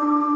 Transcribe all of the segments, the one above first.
Thank you.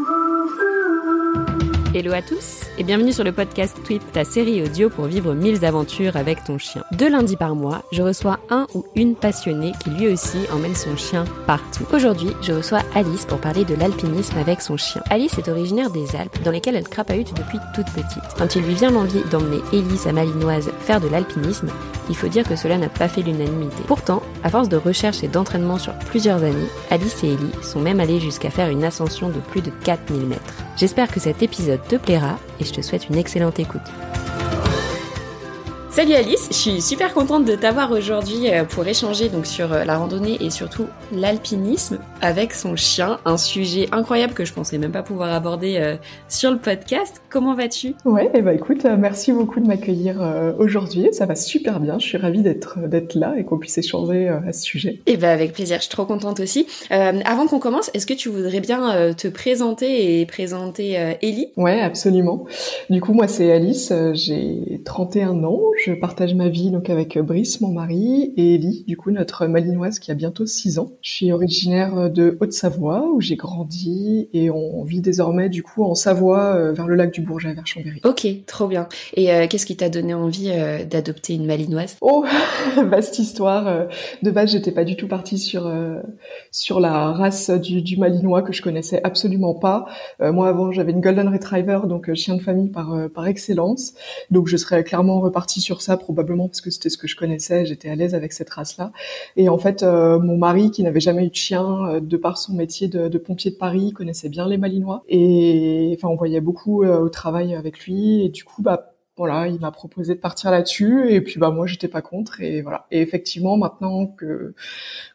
Hello à tous et bienvenue sur le podcast Tweet, ta série audio pour vivre mille aventures avec ton chien. Deux lundis par mois, je reçois un ou une passionnée qui lui aussi emmène son chien partout. Aujourd'hui, je reçois Alice pour parler de l'alpinisme avec son chien. Alice est originaire des Alpes, dans lesquelles elle crapahute depuis toute petite. Quand il lui vient l'envie d'emmener Ellie, sa malinoise, faire de l'alpinisme, il faut dire que cela n'a pas fait l'unanimité. Pourtant, à force de recherche et d'entraînement sur plusieurs années, Alice et Ellie sont même allées jusqu'à faire une ascension de plus de 4000 mètres. J'espère que cet épisode te plaira et je te souhaite une excellente écoute. Salut Alice, je suis super contente de t'avoir aujourd'hui euh, pour échanger donc sur euh, la randonnée et surtout l'alpinisme avec son chien, un sujet incroyable que je pensais même pas pouvoir aborder euh, sur le podcast. Comment vas-tu? Ouais, et bah écoute, merci beaucoup de m'accueillir aujourd'hui. Ça va super bien. Je suis ravie d'être d'être là et qu'on puisse échanger à ce sujet. Et bah avec plaisir, je suis trop contente aussi. avant qu'on commence, est-ce que tu voudrais bien te présenter et présenter Ellie? Ouais, absolument. Du coup, moi c'est Alice, j'ai 31 ans. Je partage ma vie donc avec Brice, mon mari, et Ellie, du coup notre malinoise qui a bientôt 6 ans. Je suis originaire de Haute-Savoie où j'ai grandi et on vit désormais du coup en Savoie euh, vers le lac du Bourget vers Chambéry. Ok, trop bien. Et euh, qu'est-ce qui t'a donné envie euh, d'adopter une malinoise? Oh, vaste histoire. De base, j'étais pas du tout partie sur sur la race du, du, malinois que je connaissais absolument pas. moi avant, j'avais une golden retriever donc chien de famille par par excellence. Donc je serais clairement repartie sur ça probablement parce que c'était ce que je connaissais, j'étais à l'aise avec cette race-là. Et en fait, euh, mon mari qui n'avait jamais eu de chien, euh, de par son métier de, pompier de Paris, connaissait bien les Malinois. Et enfin, on voyait beaucoup euh, au travail avec lui. Et du coup, bah voilà, il m'a proposé de partir là-dessus et puis bah moi j'étais pas contre et voilà. Et effectivement maintenant que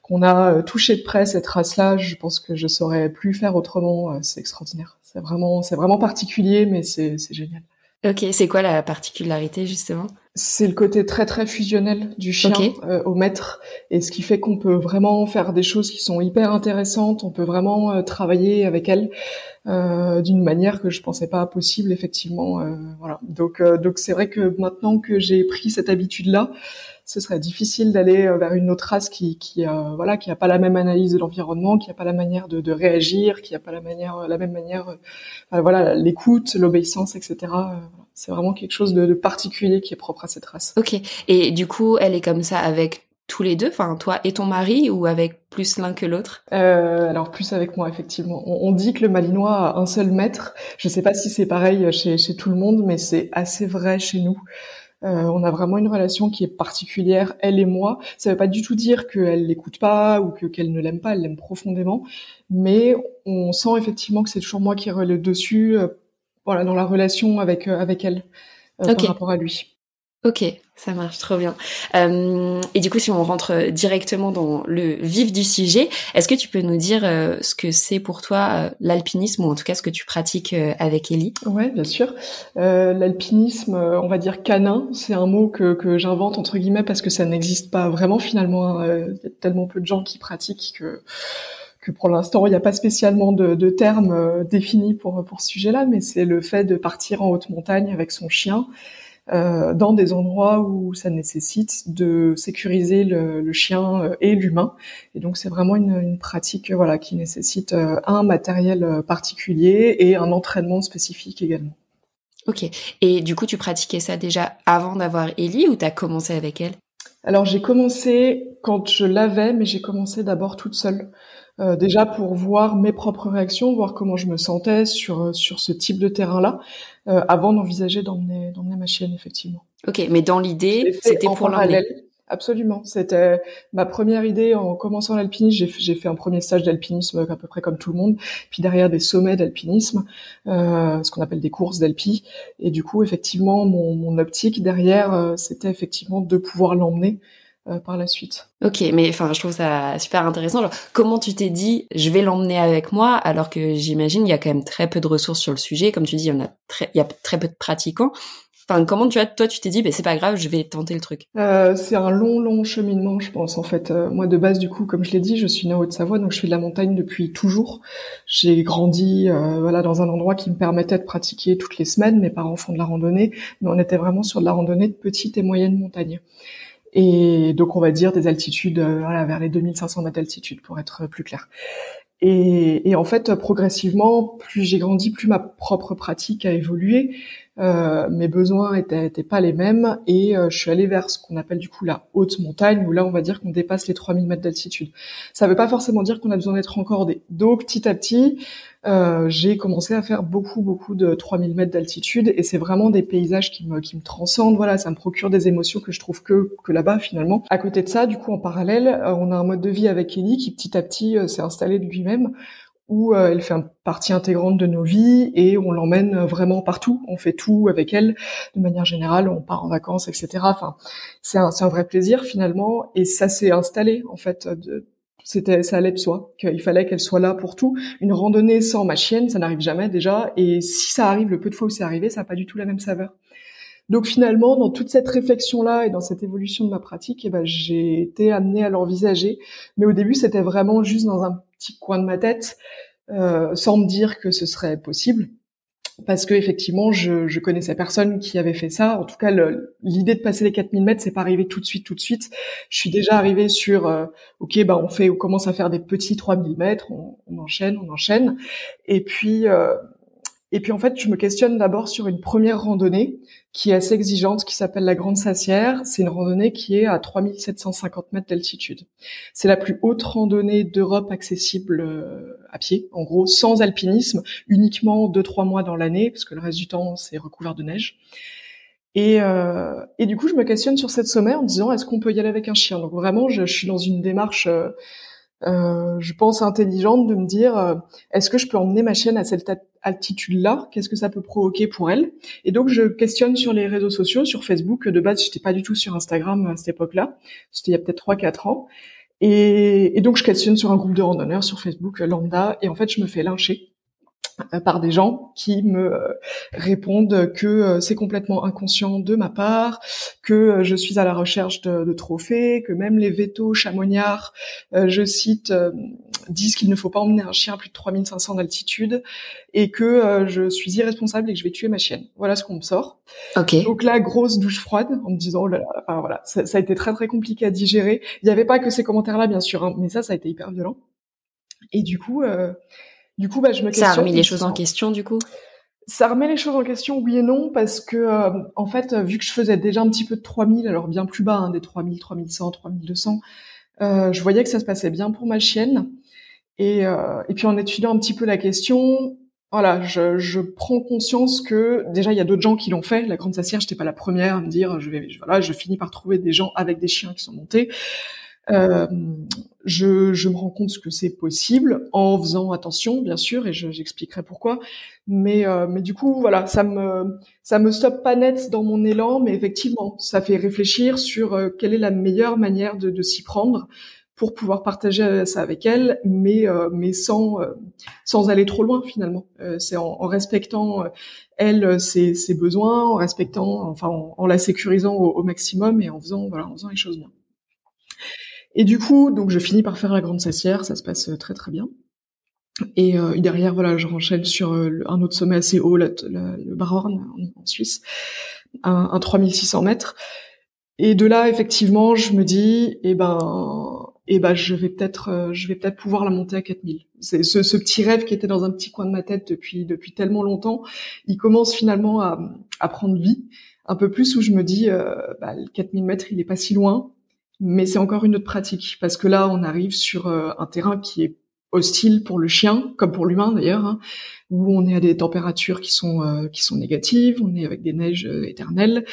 qu'on a touché de près cette race-là, je pense que je saurais plus faire autrement. C'est extraordinaire. C'est vraiment c'est vraiment particulier, mais c'est c'est génial. Ok, c'est quoi la particularité justement? C'est le côté très très fusionnel du chien euh, au maître et ce qui fait qu'on peut vraiment faire des choses qui sont hyper intéressantes. On peut vraiment euh, travailler avec elle euh, d'une manière que je pensais pas possible effectivement. voilà. Donc donc c'est vrai que maintenant que j'ai pris cette habitude là, ce serait difficile d'aller vers une autre race qui qui voilà qui a pas la même analyse de l'environnement, qui a pas la manière de, de réagir, qui a pas la manière la même manière voilà l'écoute, l'obéissance, etc c'est vraiment quelque chose de, particulier qui est propre à cette race. Ok. Et du coup, elle est comme ça avec tous les deux, enfin toi et ton mari, ou avec plus l'un que l'autre? Euh, Alors plus avec moi, effectivement. On, dit que le Malinois a un seul maître. Je ne sais pas si c'est pareil chez, tout le monde, mais c'est assez vrai chez nous. Euh, on a vraiment une relation qui est particulière, elle et moi. Ça ne veut pas du tout dire qu'elle l'écoute pas ou que qu'elle ne l'aime pas, elle l'aime profondément, mais on sent effectivement que c'est toujours moi qui relève dessus euh, voilà, dans la relation avec euh, avec elle euh, par rapport à lui. Ok, ça marche trop bien. Euh, et du coup, si on rentre directement dans le vif du sujet, est-ce que tu peux nous dire ce que c'est pour toi l'alpinisme ou en tout cas ce que tu pratiques avec Ellie? Ouais, bien sûr. l'alpinisme, on va dire canin, c'est un mot que, que j'invente entre guillemets parce que ça n'existe pas vraiment finalement. Hein. Il y a tellement peu de gens qui pratiquent que que pour l'instant il n'y a pas spécialement de, de termes euh, définis pour pour ce sujet-là, mais c'est le fait de partir en haute montagne avec son chien euh, dans des endroits où ça nécessite de sécuriser le, le chien euh, et l'humain. Et donc c'est vraiment une, une, pratique voilà qui nécessite euh, un matériel particulier et un entraînement spécifique également. Ok. Et du coup, tu pratiquais ça déjà avant d'avoir Ellie ou tu as commencé avec elle? Alors j'ai commencé quand je l'avais, mais j'ai commencé d'abord toute seule. Euh, déjà pour voir mes propres réactions, voir comment je me sentais sur euh, sur ce type de terrain-là, euh, avant d'envisager d'emmener d'emmener ma chienne effectivement. Ok, mais dans l'idée, c'était pour l'emmener. Absolument, c'était ma première idée en commençant l'alpinisme. J'ai fait un premier stage d'alpinisme à peu près comme tout le monde, puis derrière des sommets d'alpinisme, euh, ce qu'on appelle des courses d'alpi. Et du coup, effectivement, mon, mon optique derrière, c'était effectivement de pouvoir l'emmener euh, par la suite. Ok, mais enfin, je trouve ça super intéressant. comment tu t'es dit, je vais l'emmener avec moi, alors que j'imagine il y a quand même très peu de ressources sur le sujet. Comme tu dis, il y en a très, il y a très peu de pratiquants. Enfin, comment tu as, toi, tu t'es dit, ben c'est pas grave, je vais tenter le truc. Euh, c'est un long, long cheminement, je pense. En fait, euh, moi de base, du coup, comme je l'ai dit, je suis née en Haute-Savoie, donc je fais de la montagne depuis toujours. J'ai grandi, euh, voilà, dans un endroit qui me permettait de pratiquer toutes les semaines. Mes parents font de la randonnée, mais on était vraiment sur de la randonnée de petite et moyenne montagne. Et donc on va dire des altitudes euh, voilà, vers les 2500 mètres d'altitude pour être plus clair. Et, et, en fait, progressivement, plus j'ai grandi, plus ma propre pratique a évolué. Euh, mes besoins étaient, étaient, pas les mêmes et euh, je suis allée vers ce qu'on appelle du coup la haute montagne où là on va dire qu'on dépasse les 3000 mètres d'altitude. Ça veut pas forcément dire qu'on a besoin d'être encordé. Donc petit à petit, euh, j'ai commencé à faire beaucoup beaucoup de 3000 mètres d'altitude et c'est vraiment des paysages qui me qui me transcendent. Voilà, ça me procure des émotions que je trouve que que là-bas finalement. À côté de ça, du coup en parallèle, euh, on a un mode de vie avec Ellie qui petit à petit s'est installé de lui-même où euh, elle fait partie intégrante de nos vies et on l'emmène vraiment partout. On fait tout avec elle de manière générale. On part en vacances, etc. Enfin, c'est un, un, vrai plaisir finalement. Et ça s'est installé en fait. De, c'était ça allait de soi qu'il fallait qu'elle soit là pour tout. Une randonnée sans ma chienne, ça n'arrive jamais déjà. Et si ça arrive, le peu de fois où c'est arrivé, ça n'a pas du tout la même saveur. Donc finalement, dans toute cette réflexion-là et dans cette évolution de ma pratique, eh ben, j'ai été amenée à l'envisager. Mais au début, c'était vraiment juste dans un petit coin de ma tête, euh, sans me dire que ce serait possible. Parce que effectivement, je, je connaissais personne qui avait fait ça. En tout cas, l'idée de passer les 4000 mètres, c'est pas arrivé tout de suite, tout de suite. Je suis déjà arrivée sur, euh, ok, bah on fait, on commence à faire des petits 3000 mètres, on, on enchaîne, on enchaîne. Et puis, euh, et puis en fait, je me questionne d'abord sur une première randonnée qui est assez exigeante, qui s'appelle la Grande Sacière. C'est une randonnée qui est à 3750 mètres d'altitude. C'est la plus haute randonnée d'Europe accessible euh, à pied, en gros, sans alpinisme, uniquement deux trois mois dans l'année, parce que le reste du temps c'est recouvert de neige. Et, euh, et du coup, je me questionne sur cette sommet en disant est-ce qu'on peut y aller avec un chien? Donc vraiment, je, je suis dans une démarche. Euh, euh, je pense intelligente de me dire euh, est-ce que je peux emmener ma chienne à cette altitude-là? Qu'est-ce que ça peut provoquer pour elle? Et donc je questionne sur les réseaux sociaux, sur Facebook. De base, j'étais pas du tout sur Instagram à cette époque-là. C'était il y a peut-être 3-4 ans. Et, donc je questionne sur un groupe de randonneurs sur Facebook lambda. Et en fait, je me fais lyncher euh, par des gens qui me euh, répondent que euh, c'est complètement inconscient de ma part, que je suis à la recherche de, de trophées, que même les vétos chamoignards, je cite, disent qu'il ne faut pas emmener un chien à plus de 3500 d'altitude et que je suis irresponsable et que je vais tuer ma chienne. Voilà ce qu'on me sort. Okay. Donc là, grosse douche froide en me disant, oh là là, enfin, voilà, ça, ça, a été très très compliqué à digérer. Il n'y avait pas que ces commentaires-là, bien sûr, hein, mais ça, ça a été hyper violent. Et du coup, euh, du coup, bah, je me questionne. Ça remet les choses en question, du coup? Ça remet les choses en question, oui et non, parce que euh, en fait, vu que je faisais déjà un petit peu de 3000, alors bien plus bas, hein, des 3000, 3100, 3200, euh, je voyais que ça se passait bien pour ma chienne. Et, euh, et puis en étudiant un petit peu la question, voilà, je, je prends conscience que déjà il y a d'autres gens qui l'ont fait. La grande sacière, j'étais pas la première à me dire, je vais, voilà, je finis par trouver des gens avec des chiens qui sont montés. Euh, je, je, me rends compte que c'est possible en faisant attention, bien sûr, et j'expliquerai pourquoi. Mais, euh, mais du coup, voilà, ça me ça me stoppe pas net dans mon élan, mais effectivement, ça fait réfléchir sur euh, quelle est la meilleure manière de, de s'y prendre pour pouvoir partager ça avec elle, mais euh, mais sans euh, sans aller trop loin finalement. c'est en, en, respectant elle ses, ses, besoins, en respectant, enfin, en, en la sécurisant au, au, maximum et en faisant voilà, en faisant les choses bien. Et du coup, donc je finis par faire la grande sacière, ça se passe euh, très très bien. Et, euh, derrière, voilà, je renchaîne sur euh, un autre sommet assez haut, le, le Barhorn en, Suisse, un, un 3600 mètres. Et de là, effectivement, je me dis, eh ben, eh ben, je vais peut-être, je vais peut-être pouvoir la monter à 4000. C'est ce, ce, petit rêve qui était dans un petit coin de ma tête depuis depuis tellement longtemps, il commence finalement à, à prendre vie un peu plus où je me dis, euh, bah, le 4000 mètres, il est pas si loin mais c'est encore une autre pratique parce que là on arrive sur euh, un terrain qui est hostile pour le chien comme pour l'humain d'ailleurs hein, où on est à des températures qui sont euh, qui sont négatives on est avec des neiges euh, éternelles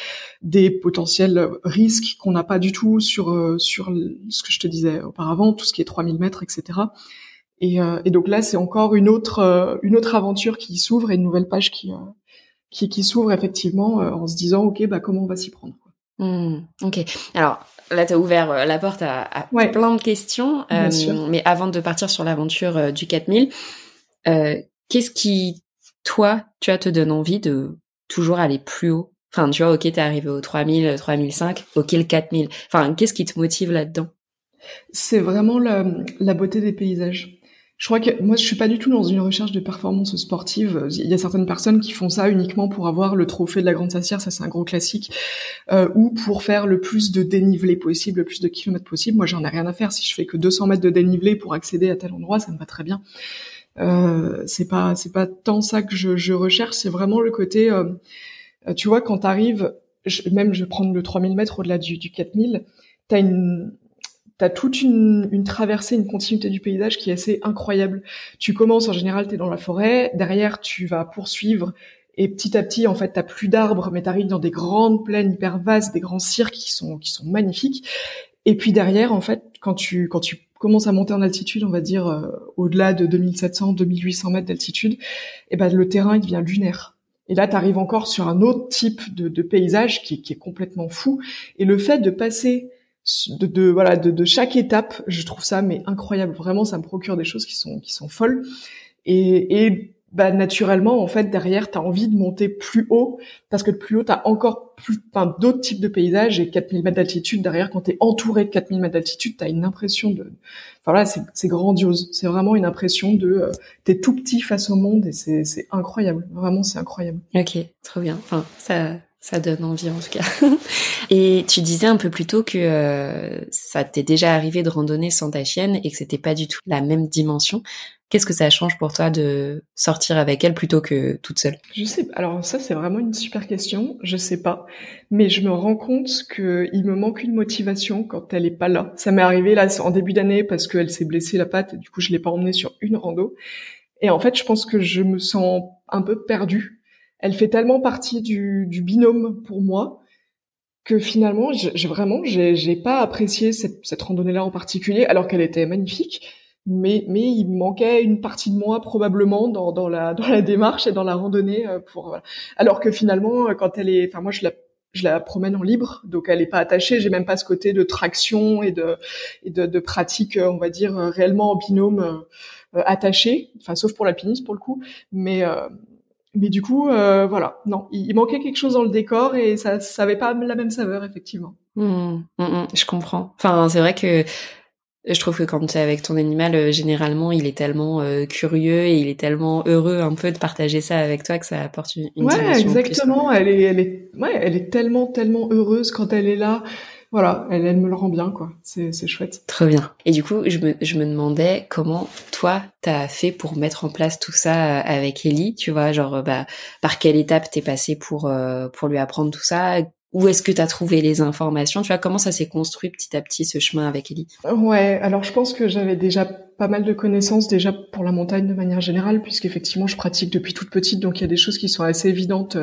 des potentiels risques qu'on n'a pas du tout sur sur ce que je te disais auparavant tout ce qui est 3000 mètres etc et, et donc là c'est encore une autre une autre aventure qui s'ouvre et une nouvelle page qui qui, qui s'ouvre effectivement en se disant ok bah comment on va s'y prendre Mmh, ok. Alors là, tu as ouvert euh, la porte à, à plein de questions. Euh, mais avant de partir sur l'aventure euh, du 4000, euh, qu'est-ce qui, toi, tu as te donne envie de toujours aller plus haut? Enfin, tu vois, ok, t'es arrivé au 3000, 3005, ok, le 4000. Enfin, qu'est-ce qui te motive là-dedans? C'est vraiment la, la, beauté des paysages. Je crois que moi je suis pas du tout dans une recherche de performance sportive. Il y a certaines personnes qui font ça uniquement pour avoir le trophée de la grande sassière, ça c'est un gros classique, euh, ou pour faire le plus de dénivelé possible, le plus de kilomètres possible. Moi j'en ai rien à faire. Si je fais que 200 mètres de dénivelé pour accéder à tel endroit, ça me va très bien. Euh, c'est pas c'est pas tant ça que je, je recherche, c'est vraiment le côté. Euh, tu vois quand t'arrives, même je vais prendre le 3000 mètres au-delà du, du 4000, t'as une T'as toute une, une, traversée, une continuité du paysage qui est assez incroyable. Tu commences en général, t'es dans la forêt, derrière tu vas poursuivre et petit à petit, en fait, t'as plus d'arbres, mais t'arrives dans des grandes plaines hyper vastes, des grands cirques qui sont qui sont magnifiques. Et puis derrière, en fait, quand tu quand tu commences à monter en altitude, on va dire euh, au-delà de 2700, 2800 mètres d'altitude, et eh ben le terrain il devient lunaire. Et là, tu arrives encore sur un autre type de, de paysage qui, qui, est complètement fou. Et le fait de passer de, de voilà de, de, chaque étape je trouve ça mais incroyable. Vraiment ça me procure des choses qui sont qui sont folles. Et, et bah naturellement en fait derrière tu as envie de monter plus haut parce que plus haut tu as encore plus enfin d'autres types de paysages et 4000 mètres d'altitude. Derrière quand tu es entouré de 4000 mètres d'altitude tu as une impression de enfin voilà c'est grandiose. C'est vraiment une impression de euh, tu es tout petit face au monde et c'est c'est incroyable. Vraiment c'est incroyable. OK trop bien. Enfin ça ça donne envie en tout cas. et tu disais un peu plus tôt que euh, ça t'est déjà arrivé de randonner sans ta chienne et que c'était pas du tout la même dimension. Qu'est-ce que ça change pour toi de sortir avec elle plutôt que toute seule? Je sais. Alors ça c'est vraiment une super question. Je sais pas, mais je me rends compte que il me manque une motivation quand elle est pas là. Ça m'est arrivé là en début d'année parce qu'elle s'est blessée la patte. Et du coup je l'ai pas emmenée sur une rando. Et en fait je pense que je me sens un peu perdue elle fait tellement partie du, du binôme pour moi que finalement, j'ai vraiment, j'ai pas apprécié cette, cette randonnée-là en particulier, alors qu'elle était magnifique. Mais, mais il manquait une partie de moi probablement dans, dans, la, dans la démarche et dans la randonnée. Euh, pour, Alors que finalement, quand elle est, enfin moi je la, je la promène en libre, donc elle est pas attachée. J'ai même pas ce côté de traction et de, et de, de pratique, on va dire réellement en binôme euh, attaché. Enfin, sauf pour l'alpinisme pour le coup. Mais euh, mais du coup, euh, voilà, non, il, manquait quelque chose dans le décor et ça, ça avait pas la même saveur effectivement. Mmh, mmh, mmh, je comprends. Enfin, c'est vrai que je trouve que quand tu es avec ton animal, euh, généralement, il est tellement euh, curieux et il est tellement heureux un peu de partager ça avec toi que ça apporte une, une ouais, exactement. Elle est, elle est, ouais, elle est tellement, tellement heureuse quand elle est là voilà, elle, elle me le rend bien, quoi. C'est, c'est chouette. Très bien. Et du coup, je me, je me demandais comment toi, t'as fait pour mettre en place tout ça euh, avec Ellie, tu vois, genre, euh, bah, par quelle étape t'es passé pour, euh, pour lui apprendre tout ça? Où est-ce que tu as trouvé les informations? Tu vois, comment ça s'est construit petit à petit ce chemin avec Ellie? Ouais, alors je pense que j'avais déjà pas mal de connaissances déjà pour la montagne de manière générale, puisqu'effectivement je pratique depuis toute petite, donc il y a des choses qui sont assez évidentes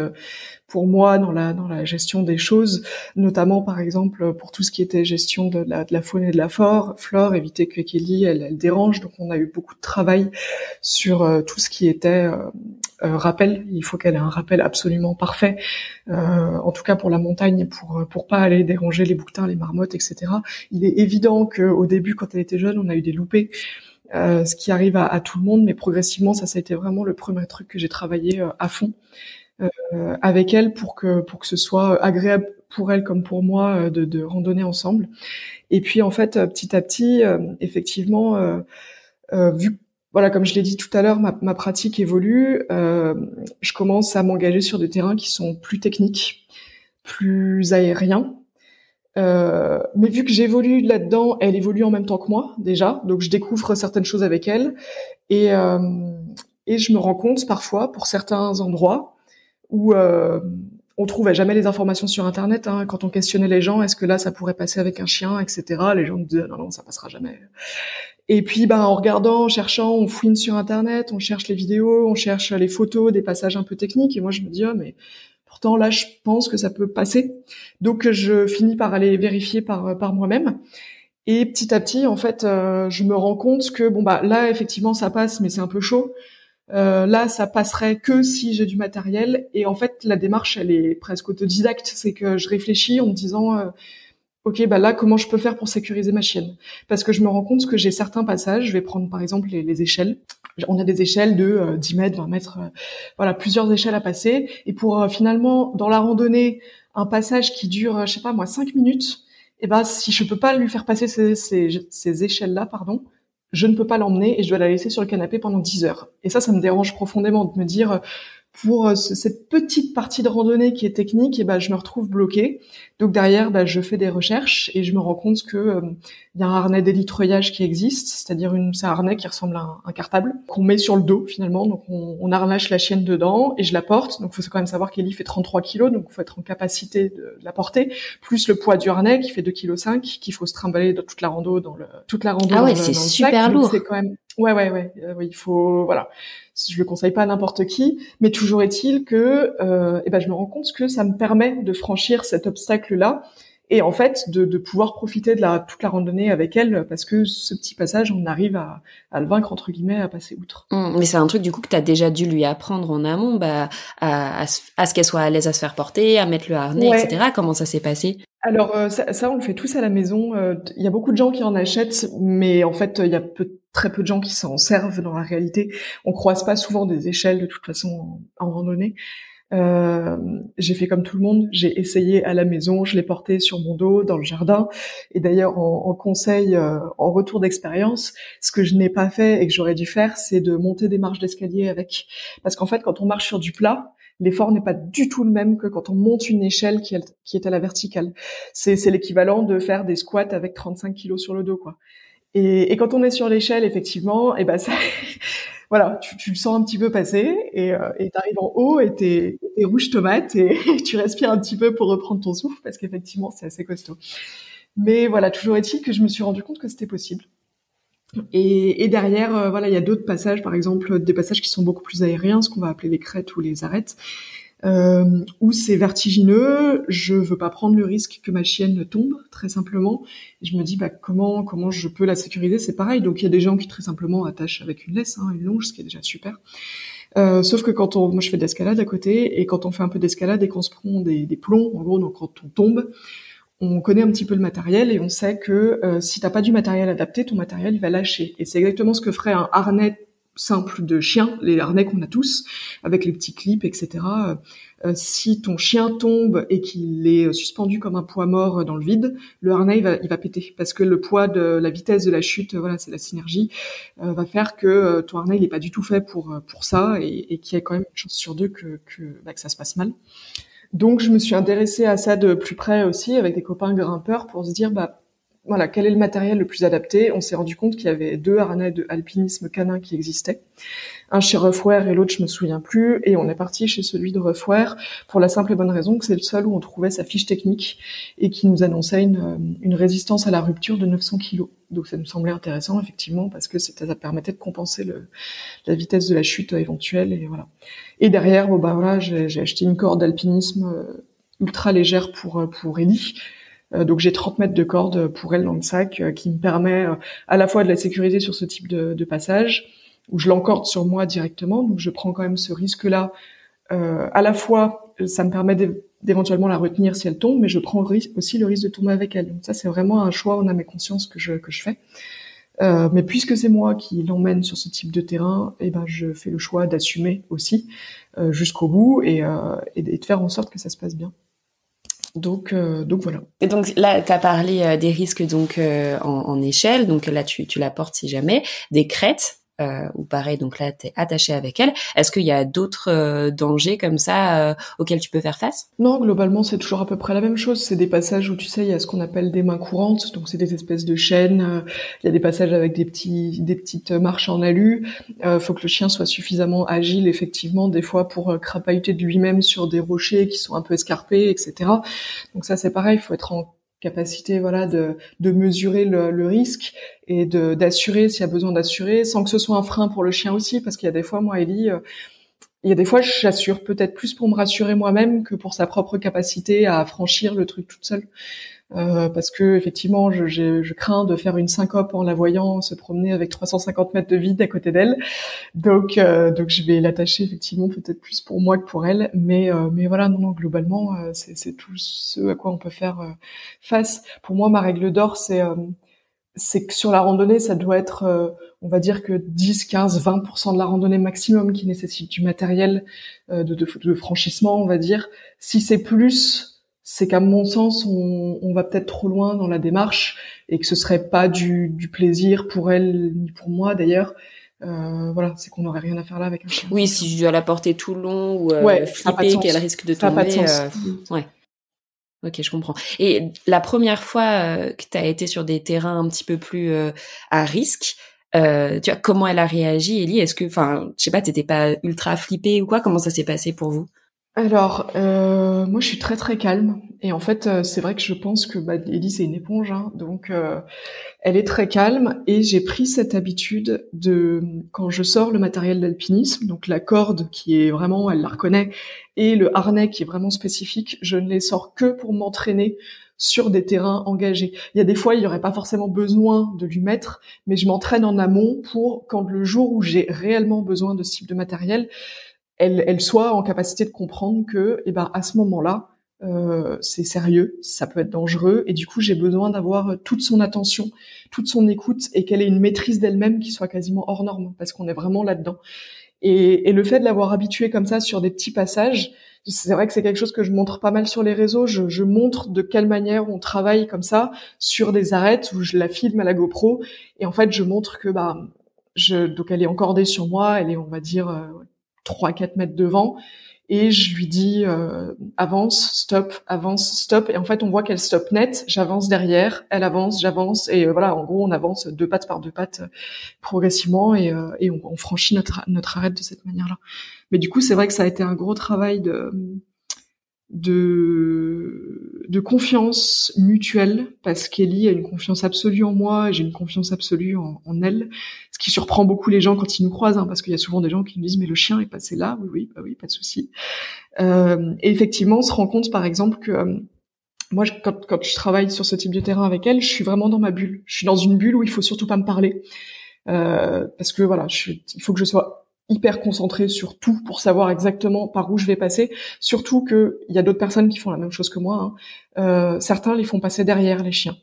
pour moi dans la dans la gestion des choses, notamment par exemple pour tout ce qui était gestion de la, de la faune et de la flore, flore éviter que Kelly elle, elle, dérange. Donc on a eu beaucoup de travail sur euh, tout ce qui était euh, euh, rappel. Il faut qu'elle ait un rappel absolument parfait, en tout cas pour la montagne, pour pour pas aller déranger les bouquetins, les marmottes, etc. Il est évident que au début, quand elle était jeune, on a eu des loupés. Euh, ce qui arrive à, à, tout le monde, mais progressivement, ça, ça a été vraiment le premier truc que j'ai travaillé à fond. Euh, avec elle pour que pour que ce soit agréable pour elle comme pour moi euh, de, de randonner ensemble. Et puis en fait, euh, petit à petit, effectivement, vu voilà, comme je l'ai dit tout à l'heure, ma, ma, pratique évolue. je commence à m'engager sur des terrains qui sont plus techniques, plus aériens. Euh, mais vu que j'évolue là-dedans, elle évolue en même temps que moi déjà, donc je découvre certaines choses avec elle et euh, et je me rends compte parfois pour certains endroits où euh, on trouvait jamais les informations sur Internet. Hein. Quand on questionnait les gens, est-ce que là ça pourrait passer avec un chien, etc. Les gens nous disaient non non ça passera jamais. Et puis ben en regardant, en cherchant, on fouine sur Internet, on cherche les vidéos, on cherche les photos, des passages un peu techniques. Et moi je me dis oh mais pourtant là je pense que ça peut passer. Donc je finis par aller vérifier par par moi-même. Et petit à petit, en fait, euh, je me rends compte que bon bah là effectivement ça passe, mais c'est un peu chaud. Euh, là, ça passerait que si j'ai du matériel. Et en fait, la démarche, elle est presque autodidacte. C'est que je réfléchis en me disant, euh, ok, bah là, comment je peux faire pour sécuriser ma chienne? Parce que je me rends compte que j'ai certains passages. Je vais prendre par exemple les, échelles. On a des échelles de 10 euh, mètres, 20 mètres, voilà, plusieurs échelles à passer. Et pour finalement, dans la randonnée, un passage qui dure, je sais pas moi, 5 minutes, et eh ben si je peux pas lui faire passer ces, échelles-là, pardon, je ne peux pas l'emmener et je dois la laisser sur le canapé pendant 10 heures. Et ça, ça me dérange profondément de me dire, pour euh, cette petite partie de randonnée qui est technique, et ben je me retrouve bloquée. Donc derrière, ben, je fais des recherches et je me rends compte que euh, y a un harnais d'élitreuillage qui existe, c'est-à-dire une c'est un harnais qui ressemble à un, cartable qu'on met sur le dos finalement. Donc on, on harnache la chienne dedans et je la porte. Donc il faut quand même savoir qu'Ellie fait 33 kilos, donc il faut être en capacité de, la porter, plus le poids du harnais qui fait 2 kg 5, qu'il faut se trimballer dans toute la rando dans le toute la rando. Ah ouais, c'est super lourd. C'est quand même Ouais, ouais, ouais. Euh, oui, il faut, voilà. Je le conseille pas à n'importe qui, mais toujours est-il que, euh, eh ben, je me rends compte que ça me permet de franchir cet obstacle-là et en fait de, de, pouvoir profiter de la, toute la randonnée avec elle parce que ce petit passage, on arrive à, à le vaincre entre guillemets, à passer outre. Mmh, mais c'est un truc du coup que tu as déjà dû lui apprendre en amont, bah, à, à, ce qu'elle soit à l'aise à se faire porter, à mettre le harnais, etc. Comment ça s'est passé? Alors euh, ça, ça, on le fait tous à la maison. Euh, il y a beaucoup de gens qui en achètent, mais en fait il y a peu, très peu de gens qui s'en servent dans la réalité. On croise pas souvent des échelles de toute façon en, en randonnée. Euh, j'ai fait comme tout le monde, j'ai essayé à la maison, je l'ai porté sur mon dos dans le jardin. Et d'ailleurs, en, conseil, euh, en retour d'expérience, ce que je n'ai pas fait et que j'aurais dû faire, c'est de monter des marches d'escalier avec. Parce qu'en fait, quand on marche sur du plat, l'effort n'est pas du tout le même que quand on monte une échelle qui, est à la verticale. C'est l'équivalent de faire des squats avec 35 kilos sur le dos, quoi. Et, et quand on est sur l'échelle, effectivement, et eh ben ça, voilà, tu, tu, le sens un petit peu passer et euh, tu arrives en haut et t'es es rouge tomate et, tu respires un petit peu pour reprendre ton souffle parce qu'effectivement c'est assez costaud. Mais voilà, toujours est-il que je me suis rendu compte que c'était possible. Et, et derrière, euh, voilà, il y a d'autres passages, par exemple des passages qui sont beaucoup plus aériens, ce qu'on va appeler les crêtes ou les arêtes, euh, où c'est vertigineux, je veux pas prendre le risque que ma chienne tombe, très simplement. Je me dis, bah, comment, comment je peux la sécuriser? C'est pareil. Donc, il y a des gens qui très simplement attachent avec une laisse, hein, une longe, ce qui est déjà super. Euh, sauf que quand on, moi je fais de l'escalade à côté, et quand on fait un peu d'escalade et qu'on se prend des, des, plombs, en gros, donc quand on tombe, on connaît un petit peu le matériel et on sait que euh, si t'as pas du matériel adapté, ton matériel il va lâcher. Et c'est exactement ce que ferait un harnais simple de chien, les harnais qu'on a tous, avec les petits clips, etc. Euh, si ton chien tombe et qu'il est suspendu comme un poids mort dans le vide, le harnais il va, il va péter parce que le poids de la vitesse de la chute, voilà, c'est la synergie, euh, va faire que euh, ton harnais il est pas du tout fait pour pour ça et, et qu'il y a quand même une chance sur deux que que, bah, que ça se passe mal. Donc je me suis intéressée à ça de plus près aussi avec des copains grimpeurs pour se dire bah voilà, quel est le matériel le plus adapté? On s'est rendu compte qu'il y avait deux harnais de alpinisme canin qui existaient. Un chez Roughwear et l'autre, je me souviens plus. Et on est parti chez celui de Roughwear pour la simple et bonne raison que c'est le seul où on trouvait sa fiche technique et qui nous annonçait une, une résistance à la rupture de 900 kg. Donc ça nous semblait intéressant, effectivement, parce que ça permettait de compenser le, la vitesse de la chute éventuelle. Et voilà. Et derrière, bon, bah voilà, j'ai acheté une corde d'alpinisme euh, ultra légère pour, euh, pour Ellie euh, donc j'ai 30 mètres de corde pour elle dans le sac euh, qui me permet euh, à la fois de la sécuriser sur ce type de, de passage où je l'encorde sur moi directement. Donc je prends quand même ce risque-là. Euh, à la fois, ça me permet d'éventuellement la retenir si elle tombe, mais je prends aussi le risque de tomber avec elle. Donc ça, c'est vraiment un choix en âme et conscience que je que je fais. Euh, mais puisque c'est moi qui l'emmène sur ce type de terrain, eh ben je fais le choix d'assumer aussi euh, jusqu'au bout et, et de faire en sorte que ça se passe bien. Donc, euh, donc voilà. Et donc là, tu as parlé euh, des risques donc euh, en, en, échelle, donc là tu, tu la portes si jamais, des crêtes euh, ou pareil, donc là, tu es attaché avec elle. Est-ce qu'il y a d'autres euh, dangers comme ça euh, auxquels tu peux faire face? Non, globalement, c'est toujours à peu près la même chose. C'est des passages où, tu sais, il y a ce qu'on appelle des mains courantes, donc c'est des espèces de chaînes. Il y a des passages avec des petits, des petites marches en alu. Il faut que le chien soit suffisamment agile, effectivement, des fois pour crapahuter de lui-même sur des rochers qui sont un peu escarpés, etc. Donc ça, c'est pareil, il faut être en capacité voilà de, de mesurer le, risque et de d'assurer s'il y a besoin d'assurer sans que ce soit un frein pour le chien aussi parce qu'il y a des fois moi Ellie euh, il y a des fois j'assure peut-être plus pour me rassurer moi-même que pour sa propre capacité à franchir le truc toute seule euh, parce que effectivement, je, je, crains de faire une syncope en la voyant se promener avec 350 mètres de vide à côté d'elle. Donc, euh, donc je vais l'attacher effectivement peut-être plus pour moi que pour elle, mais euh, mais voilà, non, non globalement, c'est tout ce à quoi on peut faire face. Pour moi, ma règle d'or, c'est c'est que sur la randonnée, ça doit être, on va dire que 10, 15, 20% de la randonnée maximum qui nécessite du matériel de, de, de franchissement, on va dire. Si c'est plus c'est qu'à mon sens, on, on va peut-être trop loin dans la démarche et que ce serait pas du, du plaisir pour elle ni pour moi d'ailleurs. Euh, voilà, c'est qu'on n'aurait rien à faire là avec un chien. Oui, si je dois la porter tout le long ou euh, flipper qu'elle risque de tomber. Ça pas de sens. Euh, ouais. Ok, je comprends. Et la première fois euh, que tu as été sur des terrains un petit peu plus euh, à risque, euh, tu vois, comment elle a réagi, Ellie? Est-ce que, enfin, je sais pas, t'étais pas ultra flippée ou quoi? Comment ça s'est passé pour vous? Alors, euh, moi, je suis très très calme. Et en fait, euh, c'est vrai que je pense que bah, Ellie c'est une éponge, hein, donc euh, elle est très calme. Et j'ai pris cette habitude de quand je sors le matériel d'alpinisme, donc la corde qui est vraiment, elle la reconnaît, et le harnais qui est vraiment spécifique, je ne les sors que pour m'entraîner sur des terrains engagés. Il y a des fois, il n'y aurait pas forcément besoin de lui mettre, mais je m'entraîne en amont pour quand le jour où j'ai réellement besoin de ce type de matériel, elle, elle soit en capacité de comprendre que, eh ben, à ce moment-là, euh, c'est sérieux, ça peut être dangereux, et du coup, j'ai besoin d'avoir toute son attention, toute son écoute, et qu'elle ait une maîtrise d'elle-même qui soit quasiment hors norme, parce qu'on est vraiment là-dedans. Et, et, le fait de l'avoir habituée comme ça sur des petits passages, c'est vrai que c'est quelque chose que je montre pas mal sur les réseaux. Je, je, montre de quelle manière on travaille comme ça sur des arêtes où je la filme à la GoPro, et en fait, je montre que bah, je, donc elle est encordée sur moi, elle est, on va dire, euh, 3-4 mètres devant. Et je lui dis euh, avance, stop, avance, stop. Et en fait on voit qu'elle stop net, j'avance derrière, elle avance, j'avance. Et euh, voilà en gros on avance deux pattes par deux pattes euh, progressivement. Et, et on, on, franchit notre notre arête de cette manière-là. Mais du coup c'est vrai que ça a été un gros travail de de, de confiance mutuelle parce qu'Ellie a une confiance absolue en moi et j'ai une confiance absolue en, elle. Ce qui surprend beaucoup les gens quand ils nous croisent, hein, parce qu'il y a souvent des gens qui nous disent mais le chien est passé là, oui oui bah oui pas de souci. Euh, et effectivement, on se rend compte par exemple que euh, moi quand, quand je travaille sur ce type de terrain avec elle, je suis vraiment dans ma bulle. Je suis dans une bulle où il faut surtout pas me parler euh, parce que voilà, je il faut que je sois hyper concentré sur tout pour savoir exactement par où je vais passer. Surtout que il y a d'autres personnes qui font la même chose que moi. Hein. Euh, certains les font passer derrière les chiens.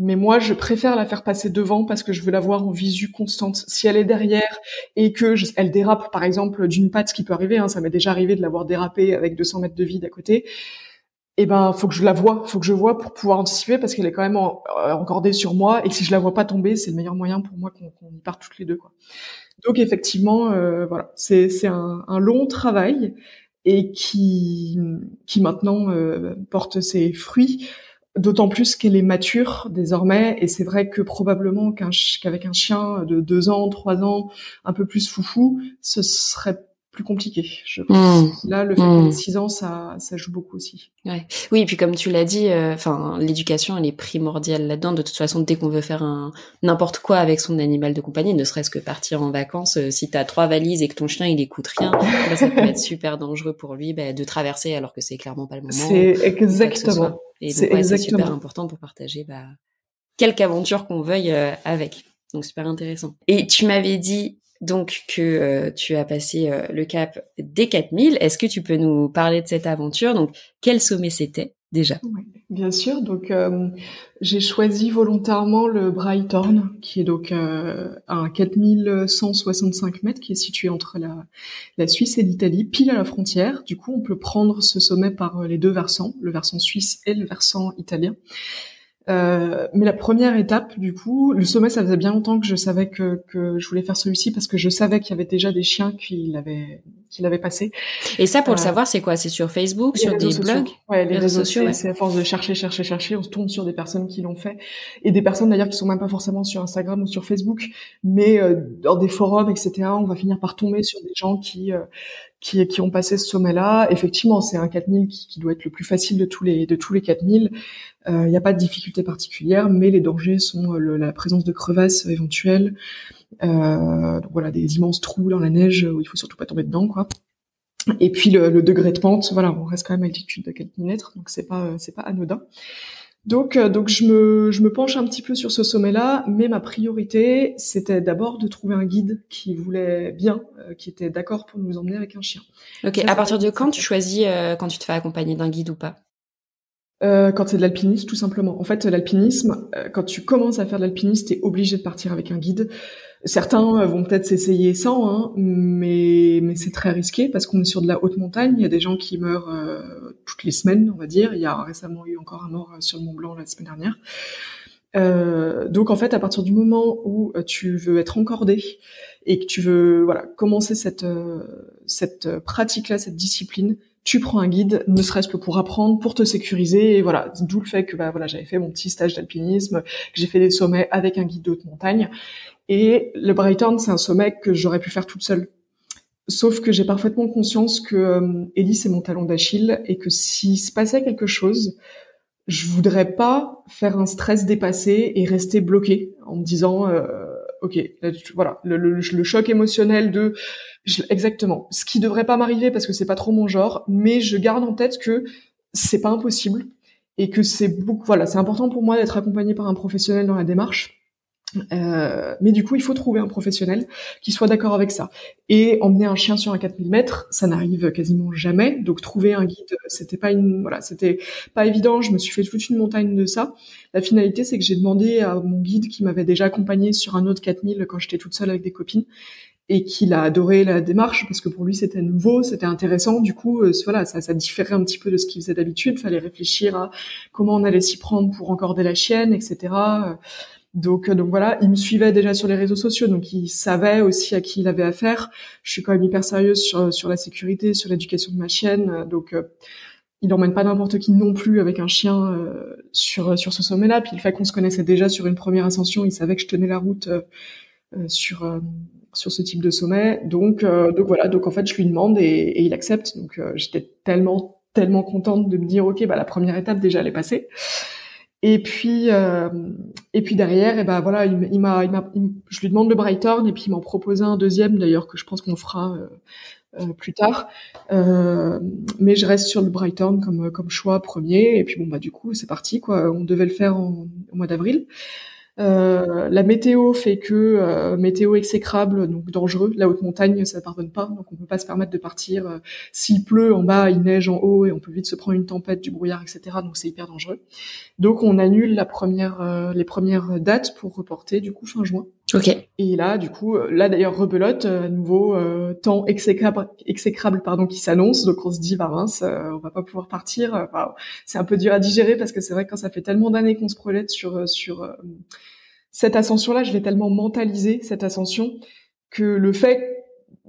Mais moi, je préfère la faire passer devant parce que je veux la voir en visu constante. Si elle est derrière et que elle dérape, par exemple, d'une patte, ce qui peut arriver, hein, ça m'est déjà arrivé de l'avoir dérapé avec 200 mètres de vide à côté. Eh ben, faut que je la vois, faut que je vois pour pouvoir anticiper parce qu'elle est quand même euh, encordée sur moi et que si je la vois pas tomber, c'est le meilleur moyen pour moi qu'on y parte toutes les deux, quoi. Donc effectivement, euh, voilà, c'est un, un, long travail et qui qui maintenant euh, porte ses fruits. D'autant plus qu'elle est mature désormais, et c'est vrai que probablement qu'avec un chien de deux ans, trois ans, un peu plus foufou, ce serait plus compliqué. Je pense. Mmh. Là, le fait mmh. ait 6 ans, ça, ça joue beaucoup aussi. Ouais. Oui, et puis comme tu l'as dit, euh, l'éducation, elle est primordiale là-dedans. De toute façon, dès qu'on veut faire un n'importe quoi avec son animal de compagnie, ne serait-ce que partir en vacances, euh, si t'as trois valises et que ton chien il écoute rien, bah, ça peut être super dangereux pour lui bah, de traverser alors que c'est clairement pas le moment. C'est exactement. Et donc, ouais, c'est super important pour partager bah, quelque aventure qu'on veuille euh, avec. Donc super intéressant. Et tu m'avais dit donc que euh, tu as passé euh, le cap des 4000. Est-ce que tu peux nous parler de cette aventure? Donc, quel sommet c'était déjà? Oui, Bien sûr. Donc, euh, j'ai choisi volontairement le Brighthorn, qui est donc à 4165 mètres, qui est situé entre la Suisse et l'Italie, pile à la frontière. Du coup, on peut prendre ce sommet par les deux versants, le versant suisse et le versant italien. Euh, mais la première étape, du coup, le sommet, ça faisait bien longtemps que je savais que, que je voulais faire celui-ci parce que je savais qu'il y avait déjà des chiens qui l'avaient qui l'avaient passé. Et ça, pour le euh, savoir, c'est quoi? C'est sur Facebook, sur des blogs? Ouais, les, réseaux, sociaux. C'est à force de chercher, chercher, chercher, on se tourne sur des personnes qui l'ont fait et des personnes d'ailleurs qui sont même pas forcément sur Instagram ou sur Facebook, mais euh, dans des forums, etc. On va finir par tomber sur des gens qui euh, qui, qui ont passé ce sommet-là. Effectivement, c'est un 4000 qui, qui doit être le plus facile de tous les de tous les 4000. Il euh, n'y a pas de difficulté particulière, mais les dangers sont euh, la présence de crevasses éventuelles, euh, donc voilà, des immenses trous dans la neige où il faut surtout pas tomber dedans, quoi. Et puis le, le degré de pente, voilà, on reste quand même à altitude de 4000 mètres, donc c'est pas c'est pas anodin. Donc, donc je me, je me penche un petit peu sur ce sommet-là, mais ma priorité, c'était d'abord de trouver un guide qui voulait bien, qui était d'accord pour nous emmener avec un chien. Ok. à partir de quand tu choisis quand tu te fais accompagner d'un guide ou pas? Euh, quand c'est de l'alpinisme, tout simplement. En fait, l'alpinisme, euh, quand tu commences à faire de l'alpinisme, t'es obligé de partir avec un guide. Certains vont peut-être s'essayer sans, hein, mais, mais c'est très risqué parce qu'on est sur de la haute montagne. Il y a des gens qui meurent euh, toutes les semaines, on va dire. Il y a récemment eu encore un mort sur le Mont Blanc la semaine dernière. Euh, donc en fait, à partir du moment où euh, tu veux être encordé et que tu veux voilà commencer cette euh, cette pratique-là, cette discipline, tu prends un guide, ne serait-ce que pour apprendre, pour te sécuriser. Et voilà, d'où le fait que bah voilà, j'avais fait mon petit stage d'alpinisme, que j'ai fait des sommets avec un guide de haute montagne. Et le Brighton, c'est un sommet que j'aurais pu faire toute seule. Sauf que j'ai parfaitement conscience que euh, Ellie, c'est mon talon d'Achille et que s'il se passait quelque chose, je voudrais pas faire un stress dépassé et rester bloqué en me disant, euh, ok, voilà, le, le, le, choc émotionnel de, exactement, ce qui devrait pas m'arriver parce que c'est pas trop mon genre, mais je garde en tête que c'est pas impossible et que c'est beaucoup, voilà, c'est important pour moi d'être accompagné par un professionnel dans la démarche euh, mais du coup, il faut trouver un professionnel qui soit d'accord avec ça. Et emmener un chien sur un 4000 mètres, ça n'arrive quasiment jamais. Donc trouver un guide, c'était pas une, voilà, c'était pas évident. Je me suis fait toute une montagne de ça. La finalité, c'est que j'ai demandé à mon guide qui m'avait déjà accompagné sur un autre 4000 quand j'étais toute seule avec des copines et qu'il a adoré la démarche parce que pour lui c'était nouveau, c'était intéressant. Du coup, euh, voilà, ça, ça différait un petit peu de ce qu'il faisait d'habitude. Fallait réfléchir à comment on allait s'y prendre pour encorder la chienne, etc. Donc, euh, donc voilà, il me suivait déjà sur les réseaux sociaux, donc il savait aussi à qui il avait affaire. Je suis quand même hyper sérieuse sur, sur la sécurité, sur l'éducation de ma chienne, donc euh, il n'emmène pas n'importe qui non plus avec un chien euh, sur sur ce sommet-là. Puis le fait qu'on se connaissait déjà sur une première ascension, il savait que je tenais la route sur sur ce type de sommet. Donc donc voilà, donc en fait je lui demande et, et il accepte. Donc j'étais tellement tellement contente de me dire ok bah la première étape déjà elle est passée. Et puis, euh, et puis derrière, et ben voilà, il, il m'a, je lui demande le Brighton et puis il m'en proposé un deuxième d'ailleurs que je pense qu'on fera euh, euh, plus tard. Euh, mais je reste sur le Brighton comme comme choix premier. Et puis bon bah du coup c'est parti quoi. On devait le faire en, au mois d'avril. Euh, la météo fait que euh, météo exécrable, donc dangereux. La haute montagne, ça pardonne pas, donc on peut pas se permettre de partir. Euh, s'il pleut en bas, il neige en haut, et on peut vite se prendre une tempête, du brouillard, etc. Donc c'est hyper dangereux. Donc on annule la première, les premières dates pour reporter du coup fin juin. Ok. Et là, du coup, là d'ailleurs rebelote, à nouveau temps exécrable, exécrable pardon, qui s'annonce. Donc on se dit, bah mince, on va pas pouvoir partir. c'est un peu dur à digérer parce que c'est vrai que quand ça fait tellement d'années qu'on se projette sur sur cette ascension-là, je l'ai tellement mentalisé, cette ascension, que le fait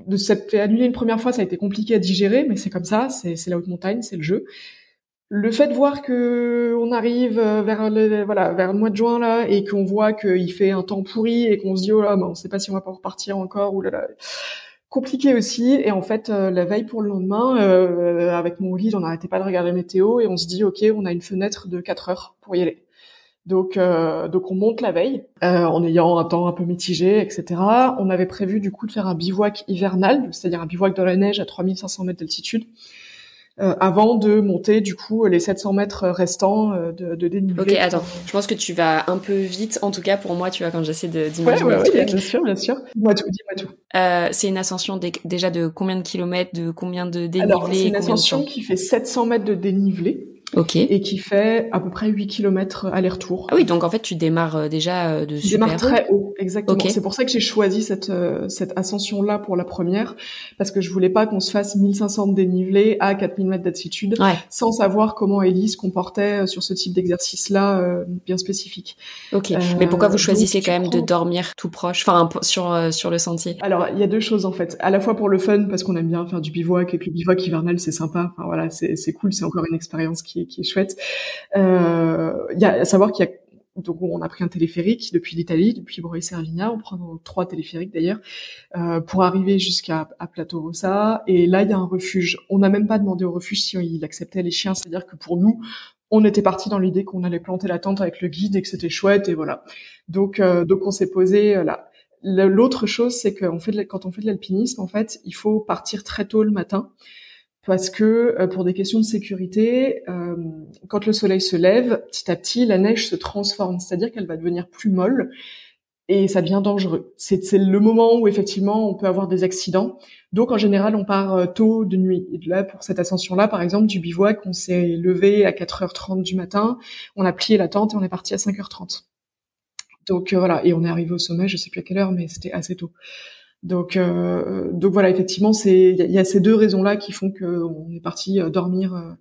de s'être fait annuler une première fois, ça a été compliqué à digérer, mais c'est comme ça, c'est la haute montagne, c'est le jeu. Le fait de voir que on arrive vers le, voilà vers le mois de juin là et qu'on voit qu'il fait un temps pourri et qu'on se dit oh là, bah, on sait pas si on va pas repartir encore ou là là compliqué aussi. Et en fait, euh, la veille pour le lendemain, euh, avec mon guide, on n'arrêtait pas de regarder la météo et on se dit ok, on a une fenêtre de 4 heures pour y aller. Donc, euh, donc on monte la veille euh, en ayant un temps un peu mitigé, etc. On avait prévu du coup de faire un bivouac hivernal, c'est-à-dire un bivouac dans la neige à 3500 mètres d'altitude, euh, avant de monter du coup les 700 mètres restants euh, de, de dénivelé. Ok, attends, je pense que tu vas un peu vite, en tout cas pour moi, tu vois, quand j'essaie d'imaginer ouais, ouais, ouais, bien sûr, bien sûr. Dis-moi tout, dis-moi tout. Euh, c'est une ascension déjà de combien de kilomètres, de combien de dénivelé Alors, c'est une ascension qui fait 700 mètres de dénivelé. Ok. Et qui fait à peu près 8 km aller-retour. Ah oui, donc en fait tu démarres euh, déjà euh, de super démarre très haut, exactement. C'est pour ça que j'ai choisi cette euh, cette ascension là pour la première parce que je voulais pas qu'on se fasse 1500 de dénivelé à 4000 mètres d'altitude sans savoir comment Ellie se comportait sur ce type d'exercice là bien spécifique. OK. Mais pourquoi vous choisissez quand même de dormir tout proche enfin sur sur le sentier? Alors, il y a deux choses en fait. À la fois pour le fun parce qu'on aime bien faire du bivouac et que le bivouac hivernal c'est sympa. Enfin voilà, c'est c'est cool, c'est encore une expérience qui qui, est chouette. Euh, il y a à savoir qu'il y a donc on a pris un téléphérique depuis l'Italie, depuis Boré Servigna, on prend trois téléphériques d'ailleurs, euh, pour arriver jusqu'à à Plateau Rossa. Et là, il y a un refuge. On n'a même pas demandé au refuge si il acceptait les chiens, c'est-à-dire que pour nous, on était parti dans l'idée qu'on allait planter la tente avec le guide et que c'était chouette et voilà. Donc euh, donc on s'est posé euh, là. L'autre chose, c'est qu'on fait de, quand on fait de l'alpinisme, en fait, il faut partir très tôt le matin parce que euh, pour des questions de sécurité, euh, quand le soleil se lève, petit à petit, la neige se transforme, c'est-à-dire qu'elle va devenir plus molle et ça devient dangereux. C'est le moment où effectivement on peut avoir des accidents. Donc en général, on part euh, tôt de nuit. Et là, pour cette ascension-là, par exemple, du bivouac, on s'est levé à 4h30 du matin, on a plié la tente et on est parti à 5h30. Donc voilà, et on est arrivé au sommet, je sais plus à quelle heure, mais c'était assez tôt. Donc, euh, donc voilà, effectivement, c'est il y, a ces deux raisons-là qui font qu'on est parti dormir,